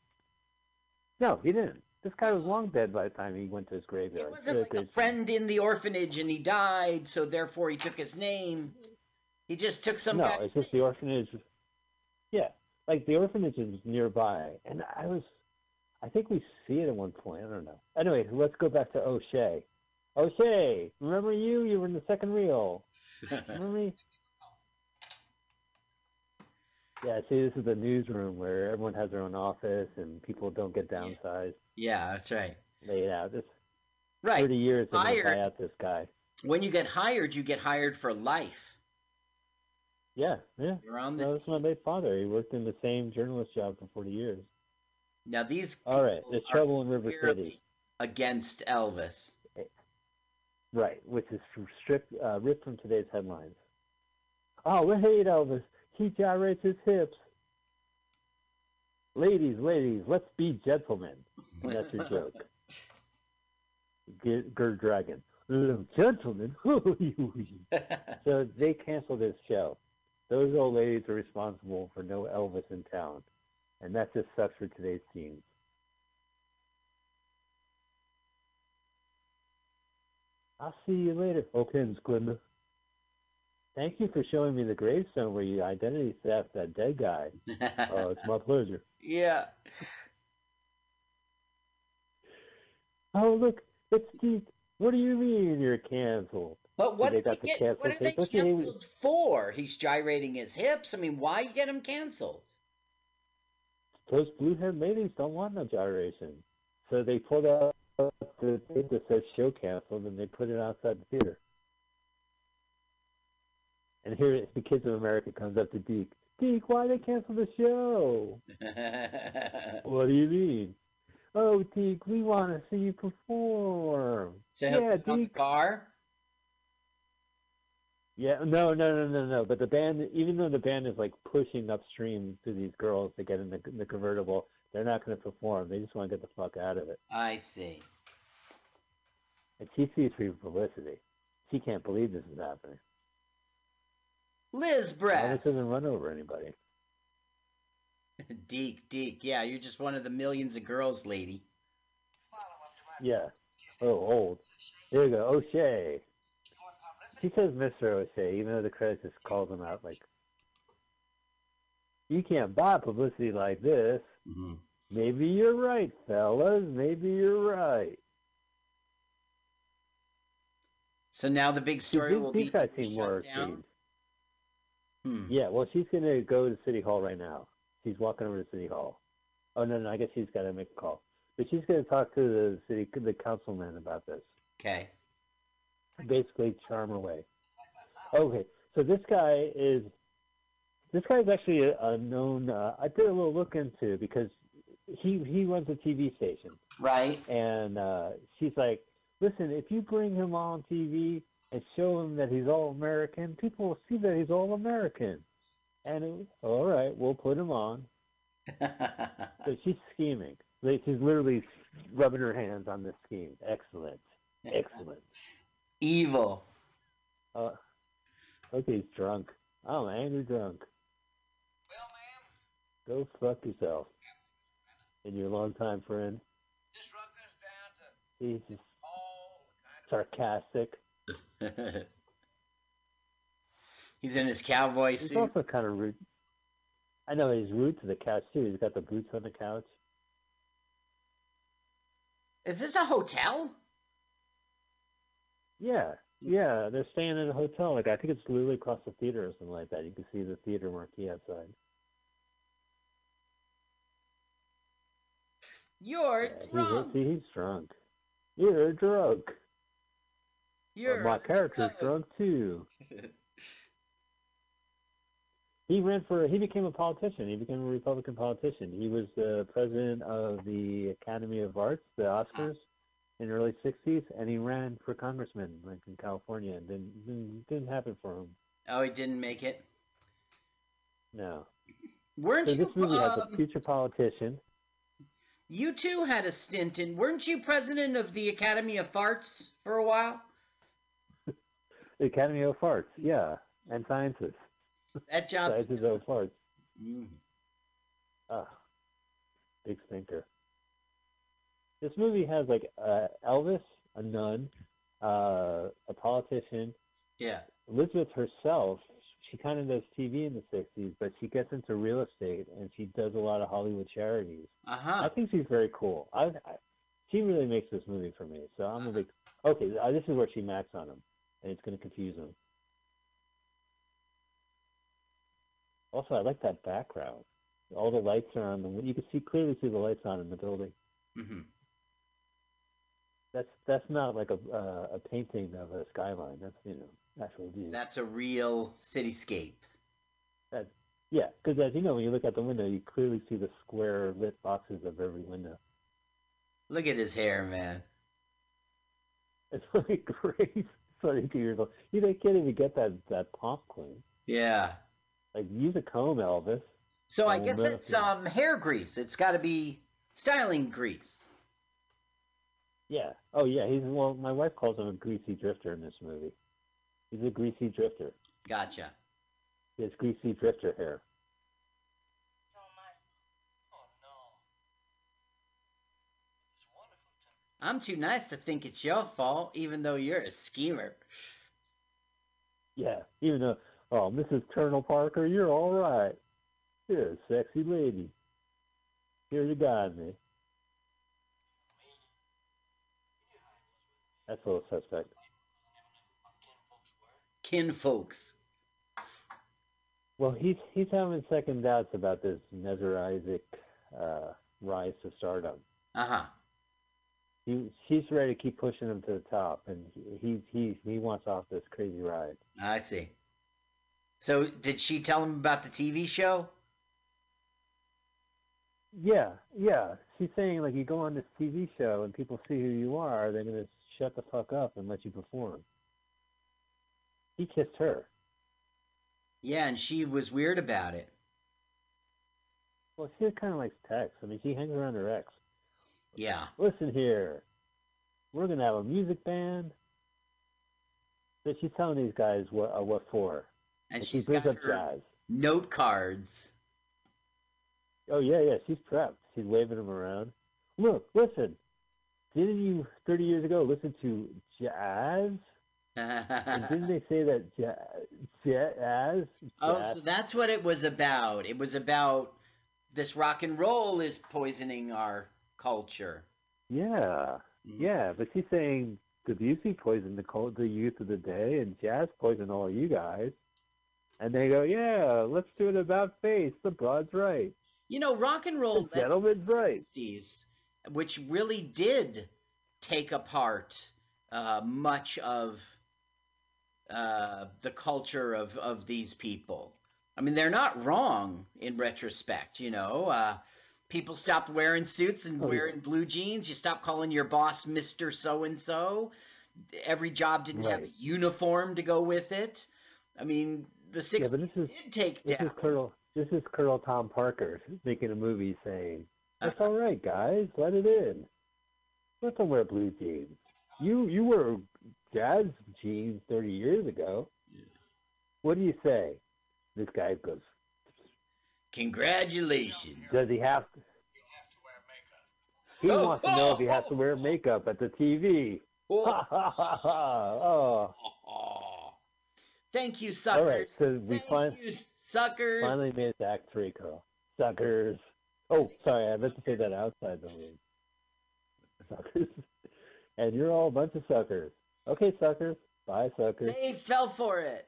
No, he didn't. This guy was long dead by the time he went to his It graveyard. wasn't uh, like a friend in the orphanage and he died, so therefore he took his name. He just took some no, it's just the orphanage. Yeah, like the orphanage is nearby, and I was, I think we see it at one point. I don't know. Anyway, let's go back to O'Shea. O'Shea, remember you? You were in the second reel. Remember me? Yeah, see, this is the newsroom where everyone has their own office and people don't get downsized. Yeah, that's right. They, yeah, this Right. thirty years they're gonna Hired. out this guy. When you get hired, you get hired for life. Yeah, yeah. You're on the No, that's my late father. He worked in the same journalist job for forty years. Now these All right, there's trouble in River City. against Elvis. Right, which is stripped, uh, ripped from today's headlines. Oh, we hate Elvis. He gyrates his hips. Ladies, ladies, let's be gentlemen. And that's your joke. Gerd Dragon. "Oh, Gentlemen. so they canceled this show. Those old ladies are responsible for no Elvis in town. And that just sucks for today's teens. I'll see you later. Okay, Miss Glenda. Thank you for showing me the gravestone where you identity theft that dead guy. Oh, it's my pleasure. Yeah. Oh, look, it's Steve. What do you mean you're canceled? But what did they the get? What are they canceled for? He's gyrating his hips. I mean, why get him canceled? Those blue-haired ladies don't want no gyration. So they pulled out the tape that says show canceled and they put it outside the theater. And here the Kids of America comes up to Deke. Deke, why they cancel the show? What do you mean? Oh, Deke, we want to see you perform. to help Yeah, out the car? Yeah, no, no, no, no, no. But the band, even though the band is like pushing upstream to these girls to get in the, in the convertible, they're not going to perform. They just want to get the fuck out of it. I see. And she sees free publicity. She can't believe this is happening. Liz Elvis Breath. doesn't run over anybody. Deek, Deek, Yeah, you're just one of the millions of girls, lady. Yeah. Oh, old. There you go. O'Shea. She says Mr. O'Shea, even though the credits just calls him out like, you can't buy publicity like this. hmm Maybe you're right, fellas. Maybe you're right. So now the big story will be shut down. Hmm. Yeah, well, she's going to go to City Hall right now. She's walking over to City Hall. Oh, no, no, I guess she's got to make a call. But she's going to talk to the city, the councilman about this. Okay. Basically, charm her away. Okay, so this guy is, this guy guy's actually a, a known, uh, I did a little look into because he, he runs a TV station. Right. And uh, she's like, listen, if you bring him on TV and show him that he's all American, people will see that he's all American. And it all right, we'll put him on. So she's scheming. She's literally rubbing her hands on this scheme. Excellent. Excellent. Evil. Uh, okay, he's drunk. I'm angry drunk. Well, ma'am. Go fuck yourself. And your longtime friend. He's just sarcastic. He's in his cowboy He's suit. also kind of rude. I know he's rude to the couch too. He's got the boots on the couch. Is this a hotel? Yeah, yeah. They're staying in a hotel. Like I think it's literally across the theater or something like that. You can see the theater marquee outside. You're Yeah, he's, drunk. see, he's drunk. You're drunk. You're my character's drunk too. He ran for. He became a politician. He became a Republican politician. He was the president of the Academy of Arts, the Oscars, in the early '60s, and he ran for congressman, like in California, and didn't didn't, didn't happen for him. Oh, he didn't make it. No. Weren't So you? this movie has um, a future politician. you too had a stint in. Weren't you president of the Academy of Farts for a while? The Academy of Arts, yeah, and sciences. That job. Sciences of Arts. Mm. Ah, big stinker. This movie has like uh, Elvis, a nun, uh, a politician, Yeah. Elizabeth herself. She kind of does TV in the '60s, but she gets into real estate and she does a lot of Hollywood charities. Uh-huh. I think she's very cool. I, I she really makes this movie for me. So I'm a big okay. Uh, this is where she max on him, and it's going to confuse them. Also, I like that background. All the lights are on the. You can see clearly see the lights on in the building. hmm That's that's not like a uh, a painting of a skyline. That's you know actual view. That's a real cityscape. yeah, because as you know, when you look out the window, you clearly see the square lit boxes of every window. Look at his hair, man. It's like great. Thirty-two years old. You they can't even get that that pomp clean. Yeah. Like use a comb, Elvis. So I guess it's um hair grease. It's got to be styling grease. Yeah. Oh yeah. He's well. My wife calls him a greasy drifter in this movie. He's a greasy drifter. Gotcha. He has greasy drifter hair. So am I. I'm too nice to think it's your fault, even though you're a schemer. Yeah. Even though, oh, Mrs. Colonel Parker, you're all right. You're a sexy lady. Here you guide me. That's a little suspect. Kin folks. Well, he's he's having second doubts about this Nezar Isaac uh, rise to stardom. Uh huh. He she's ready to keep pushing him to the top, and he he he, he wants off this crazy ride. I see. So did she tell him about the TV show? Yeah, yeah. She's saying like you go on this TV show and people see who you are, they're gonna shut the fuck up and let you perform. He kissed her. Yeah, and she was weird about it. Well, she kind of likes Tex. I mean, she hangs around her ex. Yeah. Listen here, we're gonna have a music band. But she's telling these guys what uh, what for. And she she's brings got up her jazz. note cards. Oh yeah, yeah. She's prepped. She's waving them around. Look, listen. Didn't you thirty years ago listen to jazz? And didn't they say that jazz? Jazz? oh, so that's what it was about. It was about this rock and roll is poisoning our culture. Yeah, Mhm. yeah. But she's saying the music poisoned the cult, the youth of the day, and jazz poisoned all you guys. And they go, yeah, let's do it about face. The broad's right. You know, rock and roll The gentleman's right. 60s, which really did take apart uh, much of uh, the culture of, of these people. I mean, they're not wrong in retrospect, you know. Uh, people stopped wearing suits and Oh, yeah. wearing blue jeans. You stopped calling your boss Mr. So and so. Every job didn't have a uniform to go with it. I mean, the 60s Yeah, this is- did take This down. is Colonel. This is Colonel Tom Parker making a movie saying, "It's all right, guys. Let it in. Let them wear blue jeans. You you were jazz jeans thirty years ago. What do you say?" This guy goes, Congratulations. "Does he have to?" He Oh, wants to know if he oh, has to wear makeup at the TV. Oh! Oh, oh. Thank you, suckers. all right. So we Thank fin- you, suckers. finally made it to Act Three, Carl. Suckers. Oh, sorry, I meant to say that outside the room. Suckers. And you're all a bunch of suckers. Okay, suckers. Bye, suckers. They fell for it.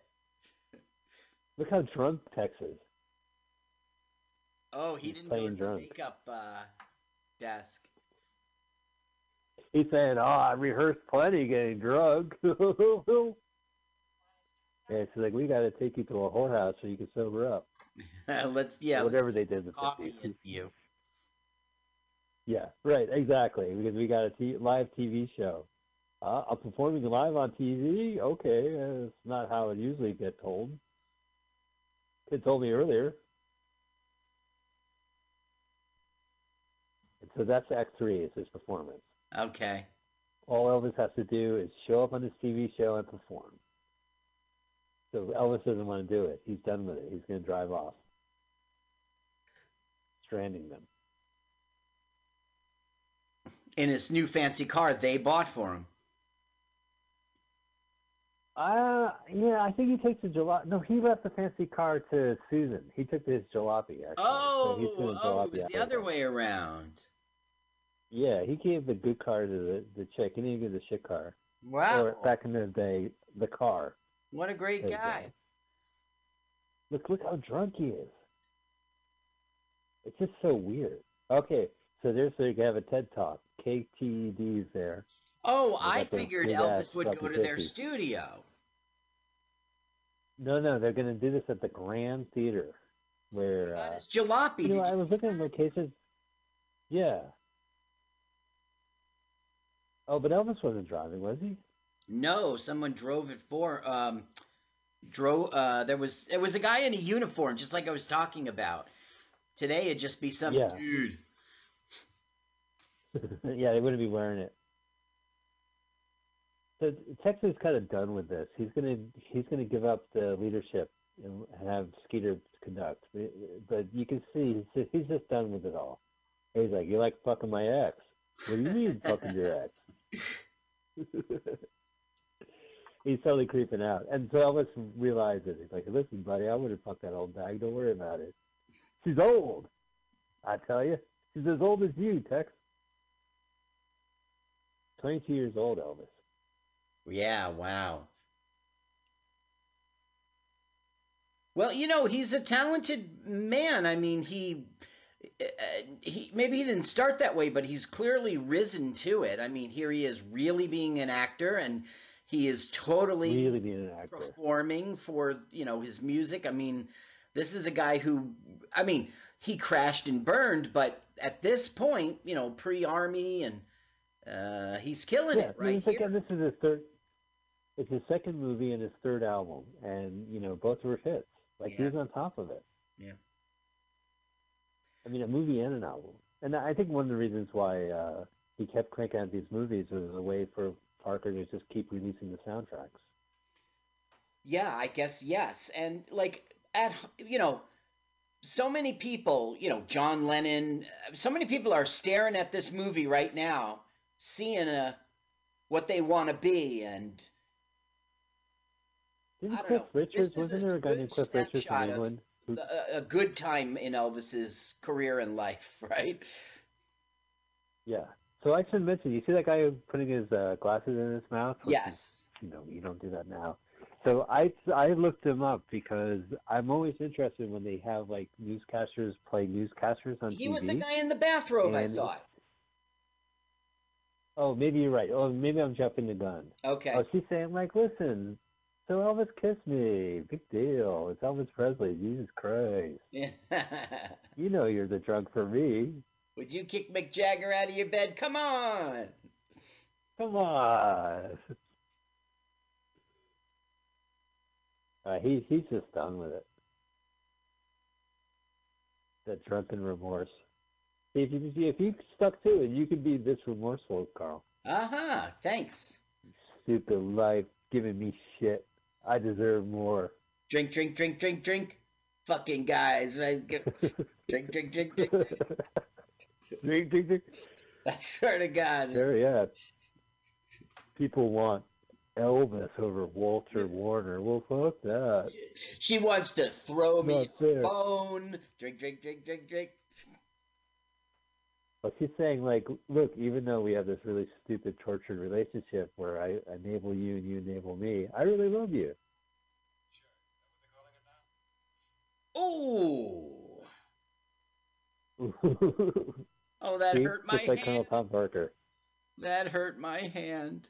Look how drunk Tex is. Oh, he He's didn't go to the makeup uh, desk. He said, "Oh, I rehearsed plenty getting drunk." yeah, she's like we got to take you to a whorehouse so you can sober up. let's yeah, Whatever they did coffee 50s. in you. Yeah, right, exactly. Because we got a t- live TV show. Uh, I'm performing live on TV. Okay, uh, it's not how it usually get told. Kid told me earlier. So that's Act Three. Is his performance. Okay. All Elvis has to do is show up on his TV show and perform. So Elvis doesn't want to do it. He's done with it. He's going to drive off, stranding them. In his new fancy car they bought for him. Uh, yeah, I think he takes the jalopy. No, he left the fancy car to Susan. He took his jalopy, actually. Oh, so oh, it was the other way around. Yeah, he gave the good car to the, the chick. He didn't give the shit car. Wow. Or back in the day, the car. what a great guy. Look, look how drunk he is. It's just so weird. Okay, so there's so you can have a TED talk. KTD's there. Oh, I figured Elvis would go to their 50. studio. No, no, they're going to do this at the Grand Theater, where Got uh, his jalopy. you know I was looking at locations. Yeah. Oh, but Elvis wasn't driving, was he? No, someone drove it for um drove uh there was it was a guy in a uniform just like I was talking about. Today it'd just be some Yeah. dude. yeah, they wouldn't be wearing it. So Texas is kind of done with this. He's gonna he's gonna give up the leadership and have Skeeter conduct. But you can see he's just, he's just done with it all. He's like, "You like fucking my ex? What do you mean fucking your ex?" he's totally creeping out, and so Elvis realizes he's like, "Listen, buddy, I wouldn't fuck that old bag. Don't worry about it. She's old. I tell you, she's as old as you, Tex." 22 years old, Elvis. Yeah, wow. Well, you know, he's a talented man. I mean, he he maybe he didn't start that way, but he's clearly risen to it. I mean, here he is really being an actor and He is totally really being an actor. performing for you know his music. I mean, this is a guy who, I mean, he crashed and burned, but at this point, you know, pre-army and uh, he's killing Yeah, it I mean, right here. and this is his third. It's his second movie and his third album, and you know both were hits. Like he Yeah. was on top of it. Yeah. I mean, a movie and an album, and I think one of the reasons why uh, he kept cranking out these movies was a way for Parker to just keep releasing the soundtracks. Yeah, I guess yes. And like at you know, so many people, you know, John Lennon, so many people are staring at this movie right now, seeing uh what they want to be and Didn't Cliff know. Richards? Wasn't there a guy named Cliff Richards of England? A, good time in Elvis's career and life, right? Yeah. So I should mention, you see that guy putting his uh, glasses in his mouth? Is- Yes. you know, you don't do that now. So I I looked him up because I'm always interested when they have like newscasters play newscasters on He TV. He was the guy in the bathrobe, I thought. Oh, maybe you're right. Oh, maybe I'm jumping the gun. Okay. Oh, she's saying like, listen, so Elvis kissed me. Big deal. It's Elvis Presley. Jesus Christ. Yeah. You know you're the drunk for me. Would you kick Mick Jagger out of your bed? Come on. Come on. Uh, he he's just done with it. That drunken remorse. If you if you stuck to it, you could be this remorseful, Carl. Uh-huh. Thanks. Stupid life, giving me shit. I deserve more. Drink, drink, drink, drink, drink. Fucking guys. right? Drink, drink, drink, drink. drink, drink, drink. I swear to God. There, yeah. People want Elvis over Walter Warner. Well, fuck that. She wants to throw me a bone. Drink, drink, drink, drink, drink. Well, she's saying, like, look, even though we have this really stupid, tortured relationship where I enable you and you enable me, I really love you. Oh. Oh, that See? hurt my Just like hand. Colonel Tom Parker. That hurt my hand.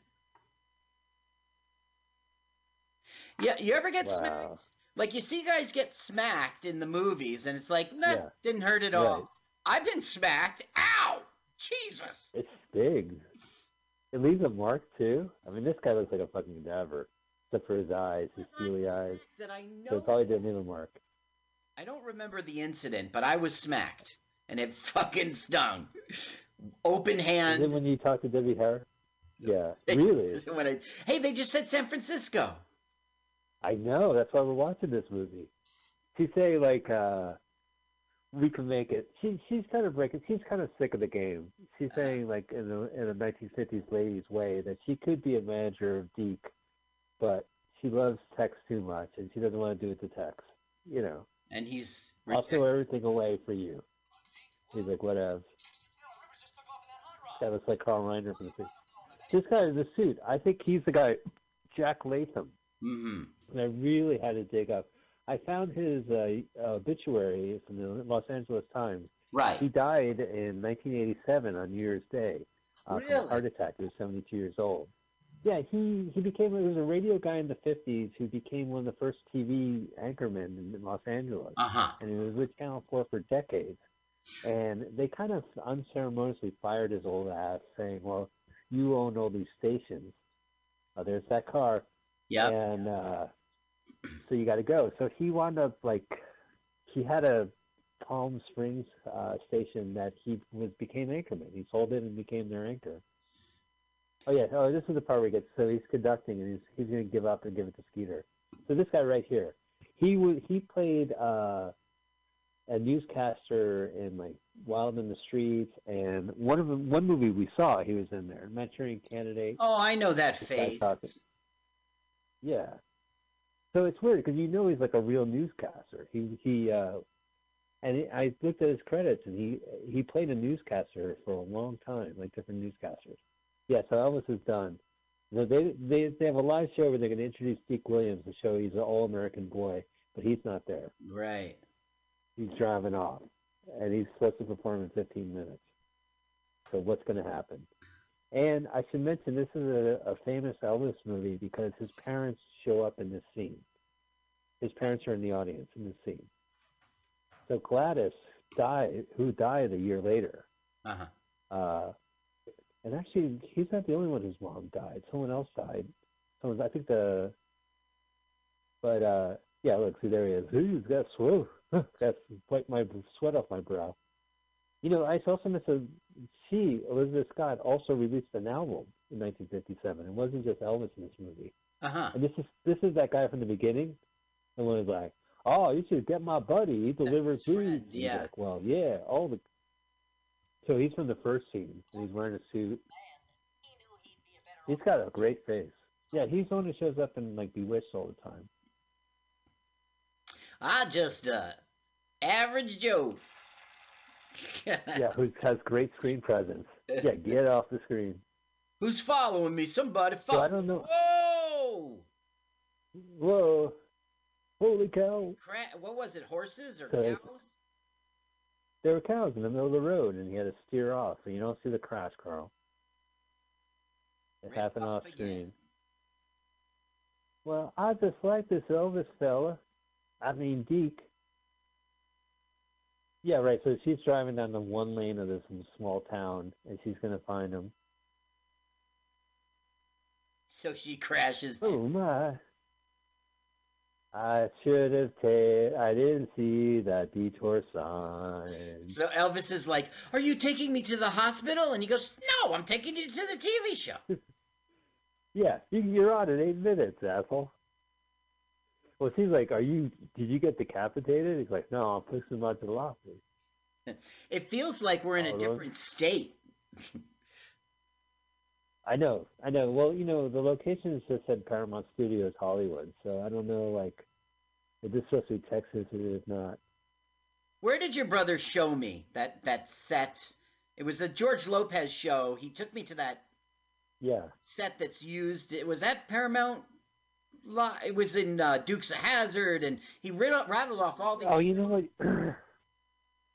Yeah, you ever get Wow. smacked? Like you see guys get smacked in the movies, and it's like, nah, Yeah. didn't hurt at Right. all. I've been smacked. Ow! Jesus. It stings. It leaves a mark, too. I mean, this guy looks like a fucking cadaver, except for his eyes, his steely eyes. That I So it probably didn't leave a mark. I don't remember the incident, but I was smacked, and it fucking stung. Open Is hand. it when you talk to Debbie Harry? Yeah, really? When I- hey, they just said San Francisco. I know. That's why we're watching this movie. She's say like, uh, we can make it. She she's kind of breaking. She's kind of sick of the game. She's saying like in a in a 1950s ladies way that she could be a manager of Deke, but she loves Tex too much and she doesn't want to do it to Tex. You know, And he's I'll throw everything away for you. He's like, whatever. That looks like Carl Reiner from the suit. This guy in the suit. I think he's the guy, Jack Latham. hmm and I really had to dig up. I found his uh, obituary from the Los Angeles Times. Right. He died in 1987 on New Year's Day uh, from a heart attack. He was 72 years old. Yeah, he he became he was a radio guy in the 50s who became one of the first TV anchormen in Los Angeles, Uh huh. and he was with Channel 4 for decades. And they kind of unceremoniously fired his old ass, saying, "Well, you own all these stations. Uh, there's that car." Yeah. and uh, so you got to go. So he wound up like he had a Palm Springs uh, station that he was became anchorman. He sold it and became their anchor. Oh yeah. Oh, this is the part where he gets so he's conducting and he's he's going to give up and give it to Skeeter. So this guy right here, he was he played uh, a newscaster in like Wild in the Streets and one of the, one movie we saw he was in there, Manchurian Candidate. Oh, I know that face. Yeah. So it's weird because you know he's like a real newscaster. He he uh, and he, I looked at his credits and he he played a newscaster for a long time, like different newscasters. Yeah, so Elvis is done. So they they they have a live show where they're going to introduce Deke Williams to show he's an all American boy, but he's not there. Right. He's driving off, and he's supposed to perform in 15 minutes. So what's going to happen? And I should mention this is a, a famous Elvis movie because his parents show up in this scene. His parents are in the audience in this scene. So Gladys died, who died a year later. Uh-huh. Uh, and actually, he's not the only one whose mom died. Someone else died. Someone, I think the. But uh, yeah, look, see there he is. He's got sweat. That's wipe my sweat off my brow. You know, I also mentioned she, Elizabeth Scott, also released an album in 1957. It wasn't just Elvis in this movie. Uh-huh. And this is this is that guy from the beginning, and when he's like, "Oh, you should get my buddy. He delivers food." He's yeah. like, well, yeah, all the. So he's from the first scene. and He's wearing a suit. He knew he'd be a better He's got a great face. Yeah, he's the one who shows up in like Bewitched all the time. I just uh average Joe. Yeah, who has great screen presence. Yeah, get off the screen. Who's following me? Somebody So I don't know. Whoa! Whoa, holy cow! Cra- what was it? Horses or So cows? There were cows in the middle of the road, and he had to steer off. So you don't see the crash, Carl. It happened off off screen. Well, I just like this Elvis fella. I mean, Deke. Yeah, right. So she's driving down the one lane of this small town, and she's gonna find him. So she crashes. Oh my! I should have taken. I didn't see that detour sign. So Elvis is like, "Are you taking me to the hospital?" And he goes, "No, I'm taking you to the TV show." Yeah, you, you're on in eight minutes, asshole. Well, he's like, "Are you? Did you get decapitated?" He's like, "No, I'm pushing him out to the lobby." It feels like we're in a Oh, different state. I know, I know. Well, you know, the location just said Paramount Studios Hollywood, so I don't know, like, if this supposed to be Texas or if not. Where did your brother show me that that set? It was a George Lopez show. He took me to that Yeah, set that's used. It was that Paramount. It was in uh, Dukes of Hazzard, and he rattled off all these. Oh, you know what?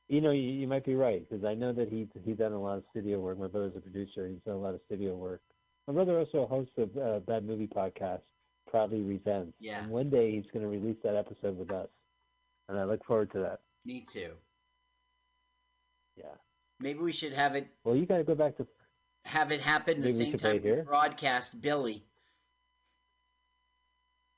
you know, you, you might be right because I know that he he's done a lot of studio work. My brother's a producer; he's done a lot of studio work. My brother also hosts a uh, bad movie podcast, Proudly Resents. Yeah. And one day he's going to release that episode with us, and I look forward to that. Me too. Yeah. Maybe we should have it Well, you got to go back to. have it happen the same time we broadcast Billy.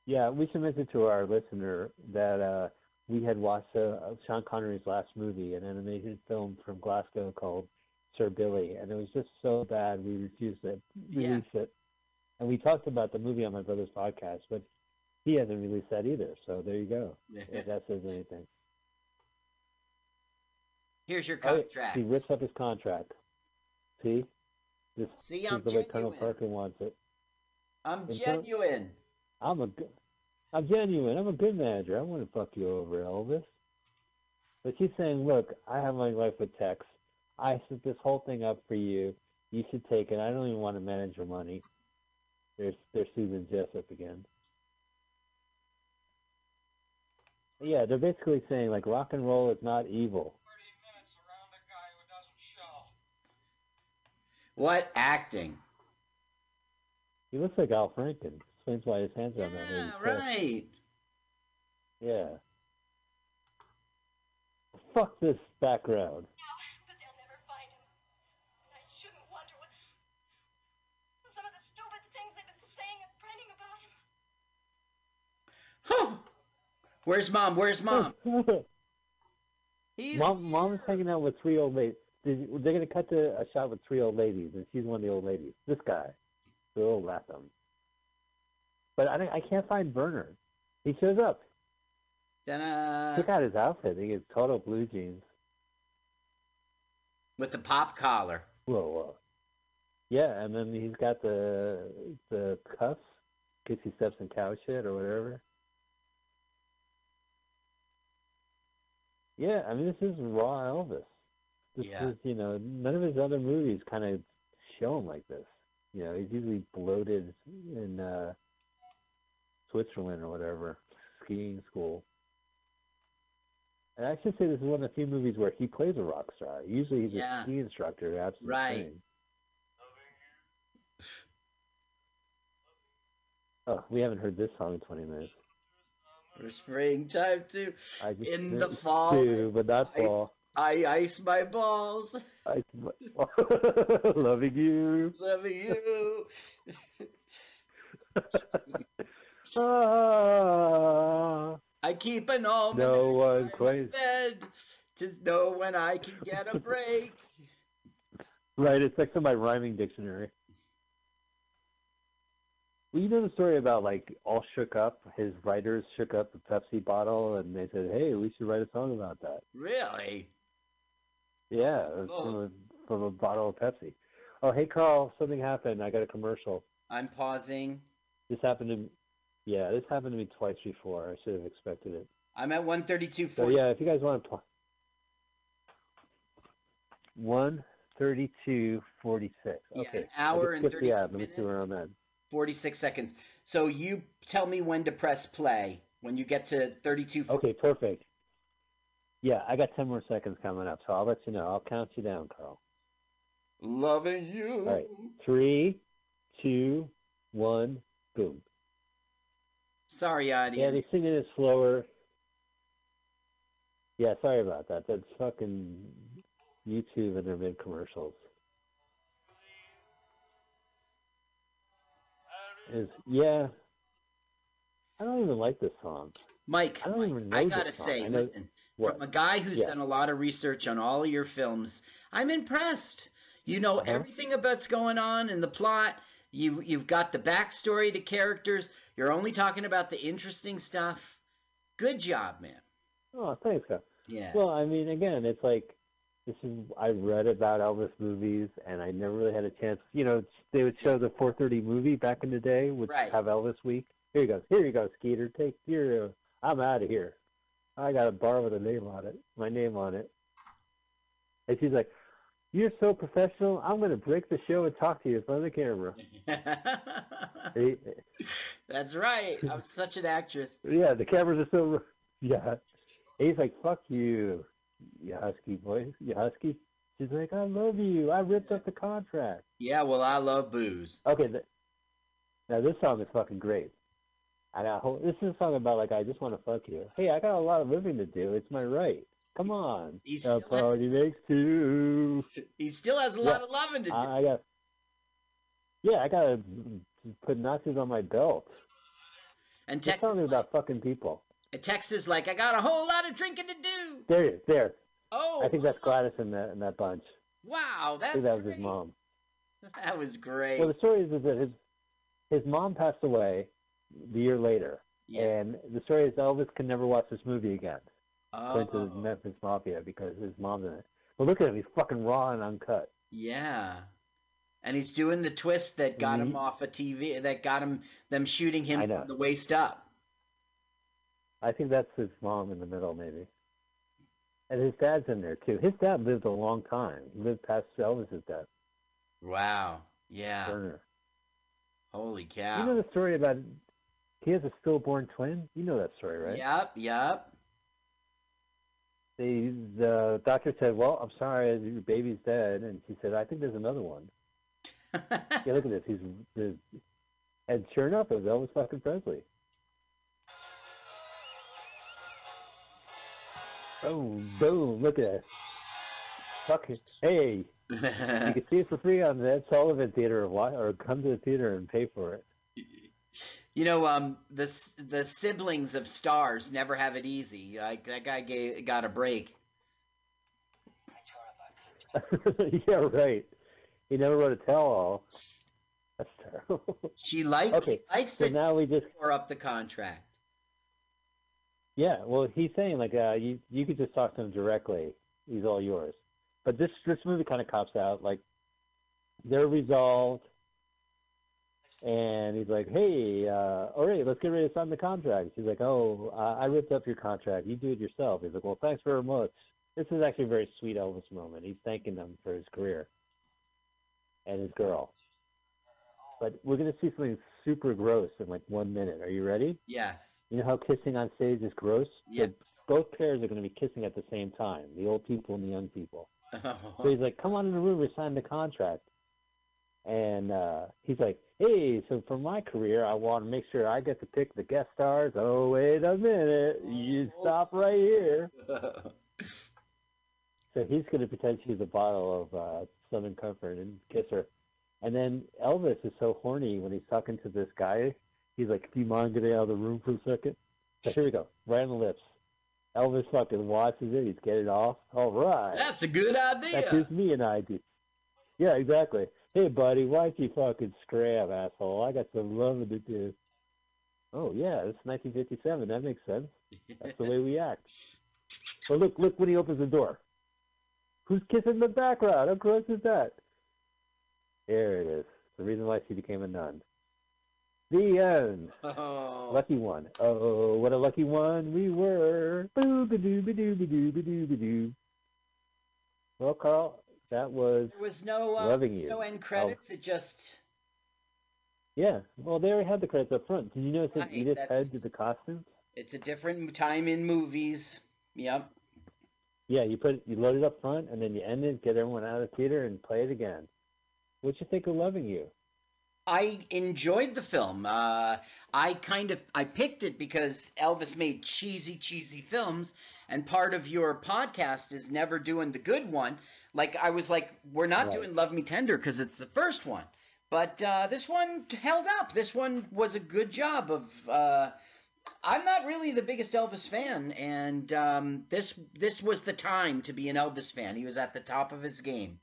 Yeah, we should mention to our listener that uh, we had watched uh, Sean Connery's last movie, an animated film from Glasgow called Sir Billy, and it was just so bad we refused to Yeah. release it. And we talked about the movie on my brother's podcast, but he hasn't released that either. So there you go. If that says anything. Here's your Oh, contract. he rips up his contract. See, this See, is I'm the way Colonel. Parker wants it. I'm And so- genuine. I'm a, good- I'm genuine. I'm a good manager. I want to fuck you over, Elvis. But she's saying, look, I have my life with Tex. I set this whole thing up for you. You should take it. I don't even want to manage your money. There's, there's Susan Jessup again. Yeah, they're basically saying like rock and roll is not evil. 30 minutes around a guy who doesn't show. What acting? He looks like Al Franken. Explains why his hands are on that Yeah, right. Yeah. Fuck this background. But they'll never find him. I shouldn't wonder what some of the stupid things they've been saying and printing about him. Huh. Where's mom? Where's mom? He's mom, mom is hanging out with three old ladies. They're going to cut to a shot with three old ladies, and she's one of the old ladies. This guy, Bill Latham. But I, I can't find Bernard. He shows up. Ta-da. Check out his outfit. He has total blue jeans. with the pop collar. Whoa, whoa. Yeah, and then he's got the the cuffs in case he steps in cow shit or whatever. Yeah, I mean this is raw Elvis. This Yeah. is you know none of his other movies kind of show him like this. You know he's usually bloated and uh, Switzerland or whatever skiing school. And I should say this is one of the few movies where he plays a rock star. Usually he's Yeah. a ski instructor, absolutely. Right. Loving you Oh, we haven't heard this song in 20 minutes. For springtime too. I In the fall, too, but not ice- fall. I ice my balls, I, loving you. loving you. Ah, I keep an almanac no one quite bed to know when I can get a break. right. It's like some my rhyming dictionary. Well, you know the story about like all shook up. His writers shook up the Pepsi bottle, and they said, "Hey, we should write a song about that." Really? Yeah, Oh. from a from a bottle of Pepsi. Oh, hey Carl, something happened. I got a commercial. I'm pausing. This happened to, yeah, this happened to me twice before. I should have expected it. I'm at 132.40. So yeah, if you guys want to play, one thirty-two forty-six. Yeah, Okay, an hour and just skipped the 32 ad. Let me see minutes. where I'm at. 46 seconds. So you tell me when to press play when you get to 32. Okay, perfect. Yeah, I got ten more seconds coming up, so I'll let you know. I'll count you down, Carl. Loving you. All right. Three, two, one, boom. Sorry, audience. Yeah, they sing it slower. Yeah, sorry about that. That's fucking YouTube and their mid commercials. Is yeah. I don't even like this song. Mike, I Mike, I gotta say, I know- listen, What? from a guy who's Yeah. done a lot of research on all of your films, I'm impressed. You know Uh-huh. everything about what's going on in the plot. You you've got the backstory to characters. You're only talking about the interesting stuff. Good job, man. Oh, thanks, Carl. Yeah. Well, I mean, again, it's like this is I read about Elvis movies, and I never really had a chance. You know, they would show the 4:30 movie back in the day, would Right. have Elvis week. Here you go. Here you go, Skeeter. Take your. I'm out of here. I got a bar with a name on it, my name on it. And she's like, "You're so professional. I'm going to break the show and talk to you in front of the camera." That's right. I'm such an actress. yeah, the cameras are so. Yeah. And he's like, "Fuck you, you husky boy, you husky." She's like, "I love you. I ripped up the contract." Yeah, well, I love booze. Okay, now this song is fucking great. I got whole, this is a song about like I just want to fuck you. Hey, I got a lot of living to do. It's my right. Come on. he's a party has- makes two. He still has a Yeah. lot of loving to do. I, I got. Yeah, I gotta put notches on my belt. and Texas, song is about fucking people. Texas, like, I got a whole lot of drinking to do. There, it is, there. Oh, I think that's Gladys in that in that bunch. wow, I that's think that was great. his mom. That was great. Well, the story is, is that his his mom passed away the year later, yeah. and the story is Elvis can never watch this movie again. Went to the Oh, Memphis Mafia because his mom's in it. But look at him, he's fucking raw and uncut. yeah. And he's doing the twist that got him Mhm. off a TV, that got him them shooting him from the waist up. I think that's his mom in the middle, maybe. And his dad's in there too. His dad lived a long time. He lived past Elvis's death, Wow. Yeah. Turner. Holy cow. You know the story about he has a stillborn twin. You know that story, right? Yep. Yep. They, the doctor said, "Well, I'm sorry, your baby's dead," and she said, "I think there's another one." Yeah, look at this. He's, there's, and sure enough, it was Elvis fucking Presley. Oh, boom! Look at that. Fuck it. Hey, you can see it for free on the Ed Sullivan Theater, or come to the theater and pay for it. You know, um, the the siblings of stars never have it easy. Like that guy gave, got a break. yeah, right. He never wrote a tell-all. That's terrible. She like Okay, he likes so to now we just tore up the contract. Yeah, well, he's saying like uh, you you could just talk to him directly. He's all yours. But this this movie kind of cops out. Like they're resolved, and he's like, "Hey, uh, all right, let's get ready to sign the contract." He's like, "Oh, uh, I ripped up your contract. You do it yourself." He's like, "Well, thanks very much." This is actually a very sweet Elvis moment. He's thanking them for his career and his girl. But we're gonna see something super gross in like one minute. Are you ready? Yes. You know how kissing on stage is gross? So both pairs are going to be kissing at the same time, the old people and the young people. So Oh, he's like, come on in the room, we signed the contract. And uh, he's like, "Hey, so for my career, I want to make sure I get to pick the guest stars." Oh, wait a minute, you stop right here. So he's going to pretend she's a bottle of uh, Southern Comfort and kiss her. And then Elvis is so horny when he's talking to this guy. He's like, "Do you mind getting out of the room for a second? So here we go, right on the lips. Elvis fucking watches it. He's getting off. All right. That's a good idea. That gives me an idea. Yeah, exactly. Hey, buddy, why'd you fucking scram, asshole? I got some loving to do. Oh, yeah, it's 1957. That makes sense. That's the way we act. But look, look when he opens the door. Who's kissing the background? How gross is that? There it is. The reason why she became a nun. The end. Oh. Lucky one. Oh, what a lucky one we were. Boo ba doo ba doo ba doo ba doo ba doo. Well, Carl, that was There was no uh, Loving you. no end credits. It just yeah. Well, they already had the credits up front. Did you notice that Right, Edith Head did the costumes? it's a different time in movies. Yep. Yeah, you put you load it up front and then you end it, get everyone out of the theater, and play it again. What'd you think of Loving You? I enjoyed the film. Uh, I kind of I picked it because Elvis made cheesy, cheesy films, and part of your podcast is never doing the good one. Like I was like, we're not Right. doing Love Me Tender because it's the first one, but uh, this one held up. This one was a good job of. Uh, I'm not really the biggest Elvis fan, and um, this this was the time to be an Elvis fan. He was at the top of his game.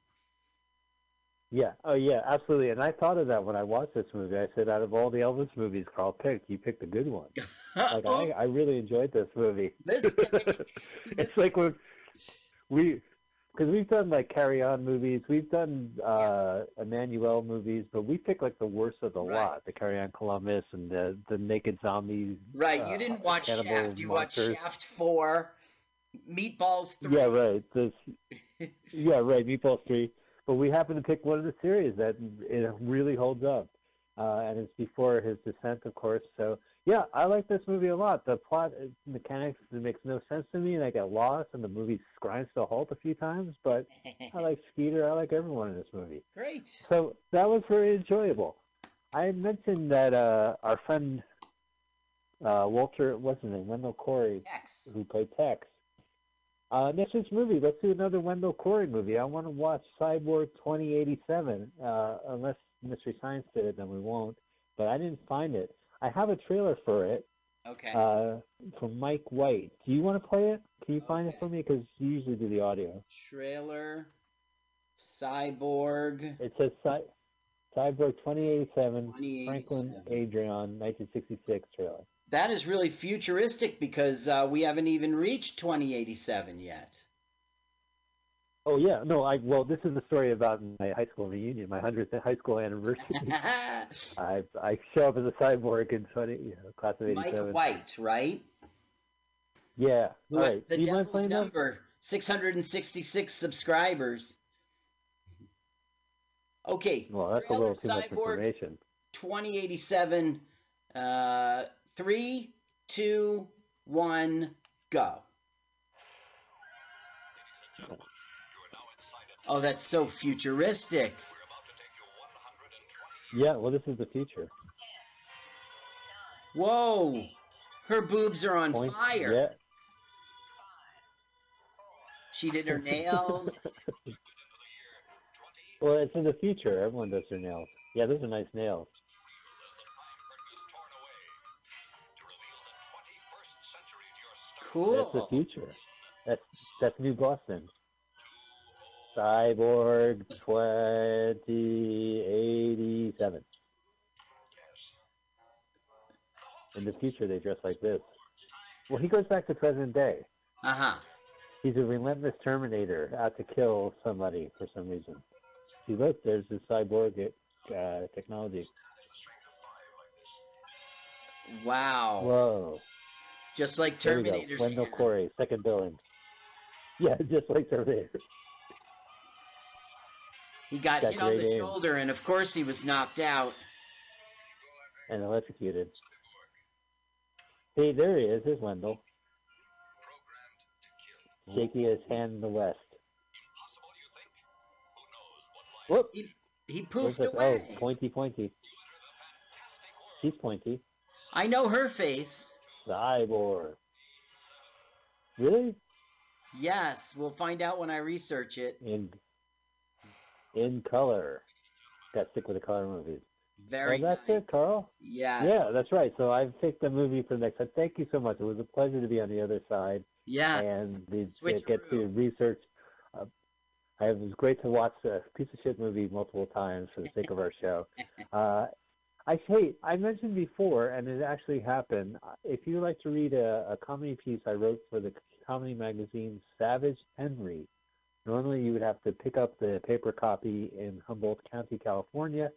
Yeah. Oh, yeah, absolutely. And I thought of that when I watched this movie. I said, out of all the Elvis movies Carl picked, you picked a good one. Like I, I really enjoyed this movie. This it's like when we, because we've done like Carry On movies, we've done uh Emmanuelle movies, but we pick like the worst of the Right. lot: the Carry On Columbus and the the Naked Zombies. Right, uh, you didn't watch Shaft. You watched Shaft Four, Meatballs Three. Yeah, right. This, yeah, right. Meatballs Three. But we happen to pick one of the series that it really holds up, uh, and it's before his descent, of course. So yeah, I like this movie a lot. The plot uh, mechanics it makes no sense to me, and I get lost, and the movie grinds to a halt a few times. But I like Skeeter. I like everyone in this movie. Great. So that was very enjoyable. I mentioned that uh, our friend uh, Walter, what's his name, Wendell Corey, Tex. who played Tex. Uh, next week's movie, let's do another Wendell Corey movie. I want to watch Cyborg 2087. Uh, unless Mystery Science did it, then we won't. But I didn't find it. I have a trailer for it Okay. uh, from Mike White. Do you want to play it? Can you find it for me? Because you usually do the audio. Trailer. Cyborg. It says Cy- Cyborg 2087, 2087. Franklin Adreon, 1966 trailer. That is really futuristic because uh, we haven't even reached 2087 yet. Oh yeah, no, I well, this is the story about my high school reunion, my hundredth high school anniversary. I I show up as a cyborg in twenty, you know, class of eighty seven. Mike White, right? Yeah, Who right. the Do you mind devil's playing that? number? 666 subscribers. Okay. Well, that's a little too much information. 2087. Uh, three, two, one, go. Oh, that's so futuristic. Yeah, well, this is the future. Whoa, her boobs are on Point. fire. Yeah. She did her nails. Well, it's in the future. Everyone does their nails. Yeah, those are nice nails. Cool. That's the future. That's that's New Boston. Cyborg 2087. In the future, they dress like this. Well, he goes back to present day. Uh huh. He's a relentless Terminator out to kill somebody for some reason. See, look, there's this cyborg uh, technology. Wow. Whoa. Just like we Wendell hand. Corey, second billing. Yeah, just like Terminator. He got Got hit on the aim. shoulder, and of course he was knocked out. and electrocuted. Hey, there he is. There's Wendell. Shaky his hand in the west. Whoop! He- He poofed this? away. Oh, pointy, pointy. She's pointy. I know her face. Cyborg. Really? Yes, we'll find out when I research it. In in color. Got to stick with the color movies. Very oh, that's nice. it, Carl. Yeah. Yeah, that's right. So I've picked a movie for the next time. Thank you so much. It was a pleasure to be on the other side Yeah. and the, get to research. Uh, I, it was great to watch a piece of shit movie multiple times for the sake of our show. Uh, I hate. I mentioned before, and it actually happened. If you like to read a, a comedy piece I wrote for the comedy magazine Savage Henry, normally you would have to pick up the paper copy in Humboldt County, California.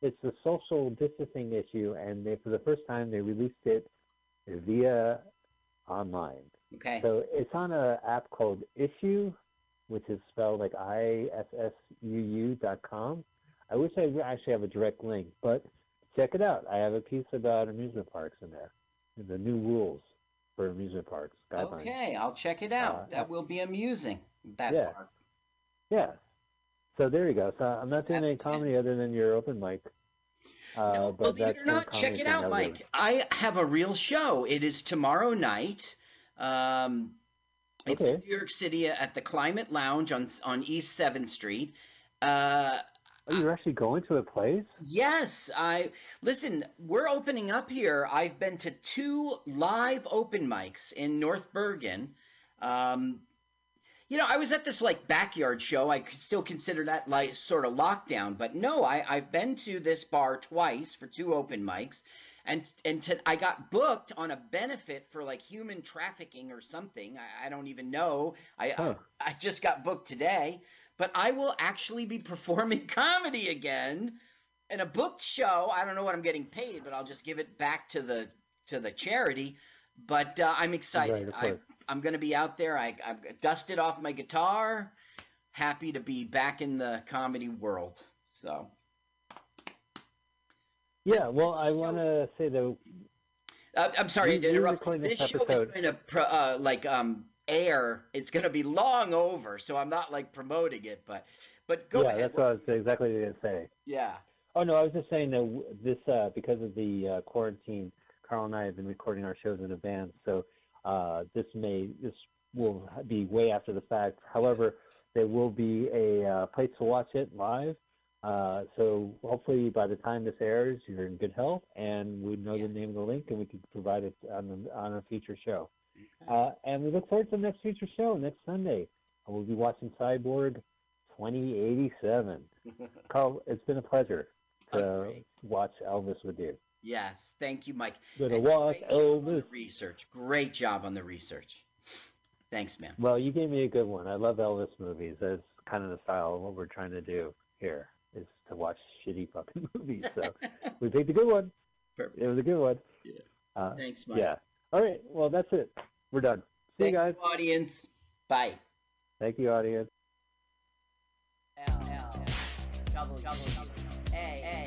It's a social distancing issue, and they, for the first time, they released it via online. Okay. So it's on an app called Issuu, which is spelled like I S S U U dot com. I wish I actually have a direct link, but check it out. I have a piece about amusement parks in there, the new rules for amusement parks guidelines. Okay, I'll check it out. Uh, that will be amusing. That yeah. part. Yeah. So there you go. So I'm not doing any comedy other than your open mic. Uh, No, but believe it or not, check it out, Mike. I have a real show. It is tomorrow night. Um, it's in New York City at the Klimat Lounge on on East Seventh Street. Uh, Oh, you're actually going to a place? Yes, I listen. We're opening up here. I've been to two live open mics in North Bergen. Um, you know, I was at this like backyard show. I could still consider that like sort of lockdown, but no, I I've been to this bar twice for two open mics, and and to, I got booked on a benefit for like human trafficking or something. I, I don't even know. I, Huh. I I just got booked today, but I will actually be performing comedy again in a booked show. I don't know what I'm getting paid, but I'll just give it back to the to the charity. But uh, I'm excited. Right, I, I'm going to be out there. I, I've dusted off my guitar. Happy to be back in the comedy world. So Yeah, well, I want to say though, uh, I'm sorry We- to interrupt. This this show is going to pro, uh, like um air. It's going to be long over, so I'm not like promoting it. But but go yeah, ahead. that's what I was exactly going to say. Yeah. Oh no, I was just saying that this uh, because of the uh, quarantine, Carl and I have been recording our shows in advance, so uh, this may this will be way after the fact. However, there will be a uh, place to watch it live. Uh, so hopefully by the time this airs, you're in good health, and we know the name of the link, and we can provide it on the, on a future show. Uh, and we look forward to the next future show next Sunday. We'll be watching Cyborg 2087. Carl, it's been a pleasure to Agreed. watch Elvis with you. Yes. Thank you, Mike. Watch job on the Elvis. research. Great job on the research. Thanks, man. Well, you gave me a good one. I love Elvis movies. That's kind of the style of what we're trying to do here is to watch shitty fucking movies. So we picked a good one. Perfect. It was a good one. Yeah. Uh, Thanks, Mike. yeah. All right. Well, that's it. We're done. See Thank you guys. you, audience. Bye. Thank you, audience. L L double double A A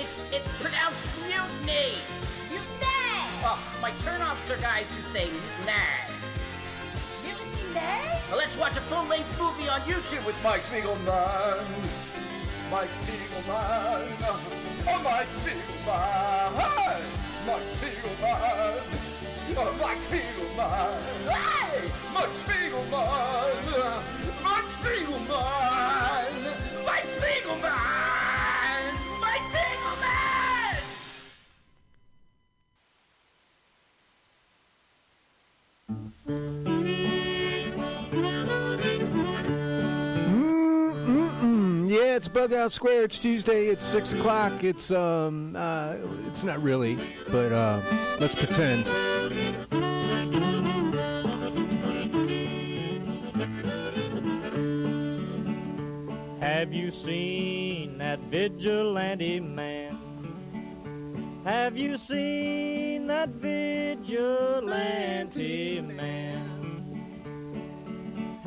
It's it's pronounced mutiny. Mutiny! Oh, my turnoffs are guys who say mutiny. Mutiny? Well, let's watch a full-length movie on YouTube with Mike Spiegelman. Mike Spiegelman. Oh, Mike Spiegelman. Mike Spiegelman. Oh, Mike Spiegelman. Hey! Mike Spiegelman. Mike Spiegelman. It's Bug Out Square. It's Tuesday. It's six o'clock. It's um, uh, it's not really, but uh, let's pretend. Have you seen that vigilante man? Have you seen that vigilante man?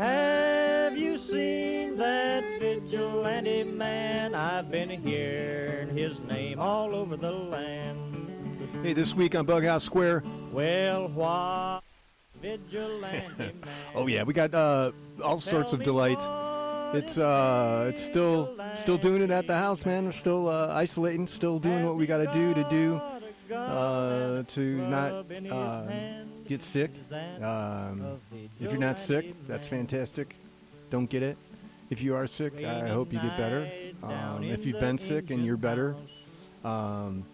Have you seen that vigilante man? I've been hearing his name all over the land. Hey, this week on Bug Out Square. Well, what vigilante man? Oh yeah, we got uh, all sorts of delight. It's uh, it's still still doing it at the house, man. We're still uh, isolating, still doing what we got to do to do uh, to not uh, get sick. Um, if you're not sick, that's fantastic. Don't get it. If you are sick, I hope you get better. Um, if you've been sick and you're better, um,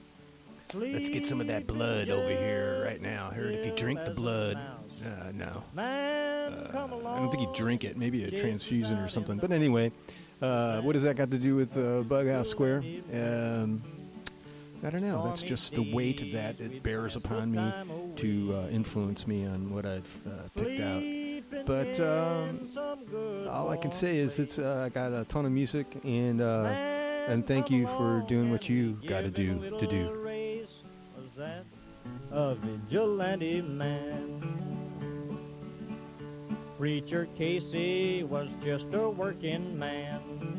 let's get some of that blood over here right now. Heard if you drink the blood, uh, no. Uh, I don't think you drink it. Maybe a transfusion or something. But anyway, uh, what does that got to do with uh, Bug House Square? Um, I don't know. That's just the weight that it bears upon me to uh, influence me on what I've uh, picked out. But um, all I can say is it's uh, I got a ton of music and uh, and thank you for doing what you got to do to do. A vigilante man? Preacher Casey was just a working man.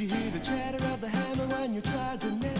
Did you hear the chatter of the hammer when you tried to nap?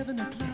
Seven o'clock.